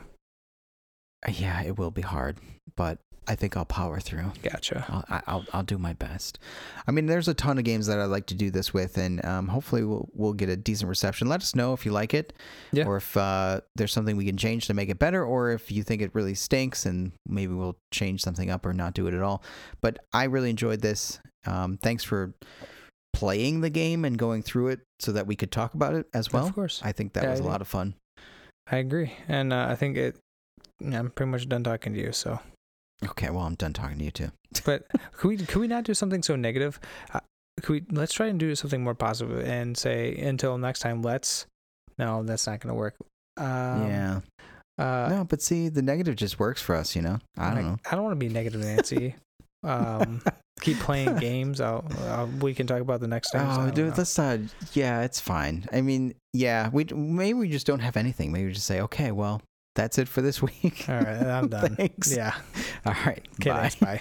yeah, it will be hard, but I think I'll power through. Gotcha. I'll, I- I'll I'll do my best. I mean, there's a ton of games that I'd like to do this with, and um, hopefully we'll we'll get a decent reception. Let us know if you like it, Yeah. or if uh, there's something we can change to make it better, or if you think it really stinks, and maybe we'll change something up or not do it at all. But I really enjoyed this. Um, thanks for playing the game and going through it so that we could talk about it as well. of course, I think that Yeah, was I a think- lot of fun. I agree, and uh, I think it. yeah, I'm pretty much done talking to you. So, Okay, well, I'm done talking to you too. but could we could we not do something so negative? Uh, could we let's try and do something more positive and say until next time. Let's. No, that's not going to work. Um, yeah. Uh, no, but see, the negative just works for us, you know. I don't like, know. I don't want to be negative, Nancy. um, keep playing games. I'll, I'll, we can talk about the next time. Oh, dude, let's uh, yeah, it's fine. I mean, yeah, we maybe we just don't have anything. Maybe we just say, okay, well, that's it for this week. All right, I'm done. Thanks. Yeah. All right. Okay, bye. thanks. Bye.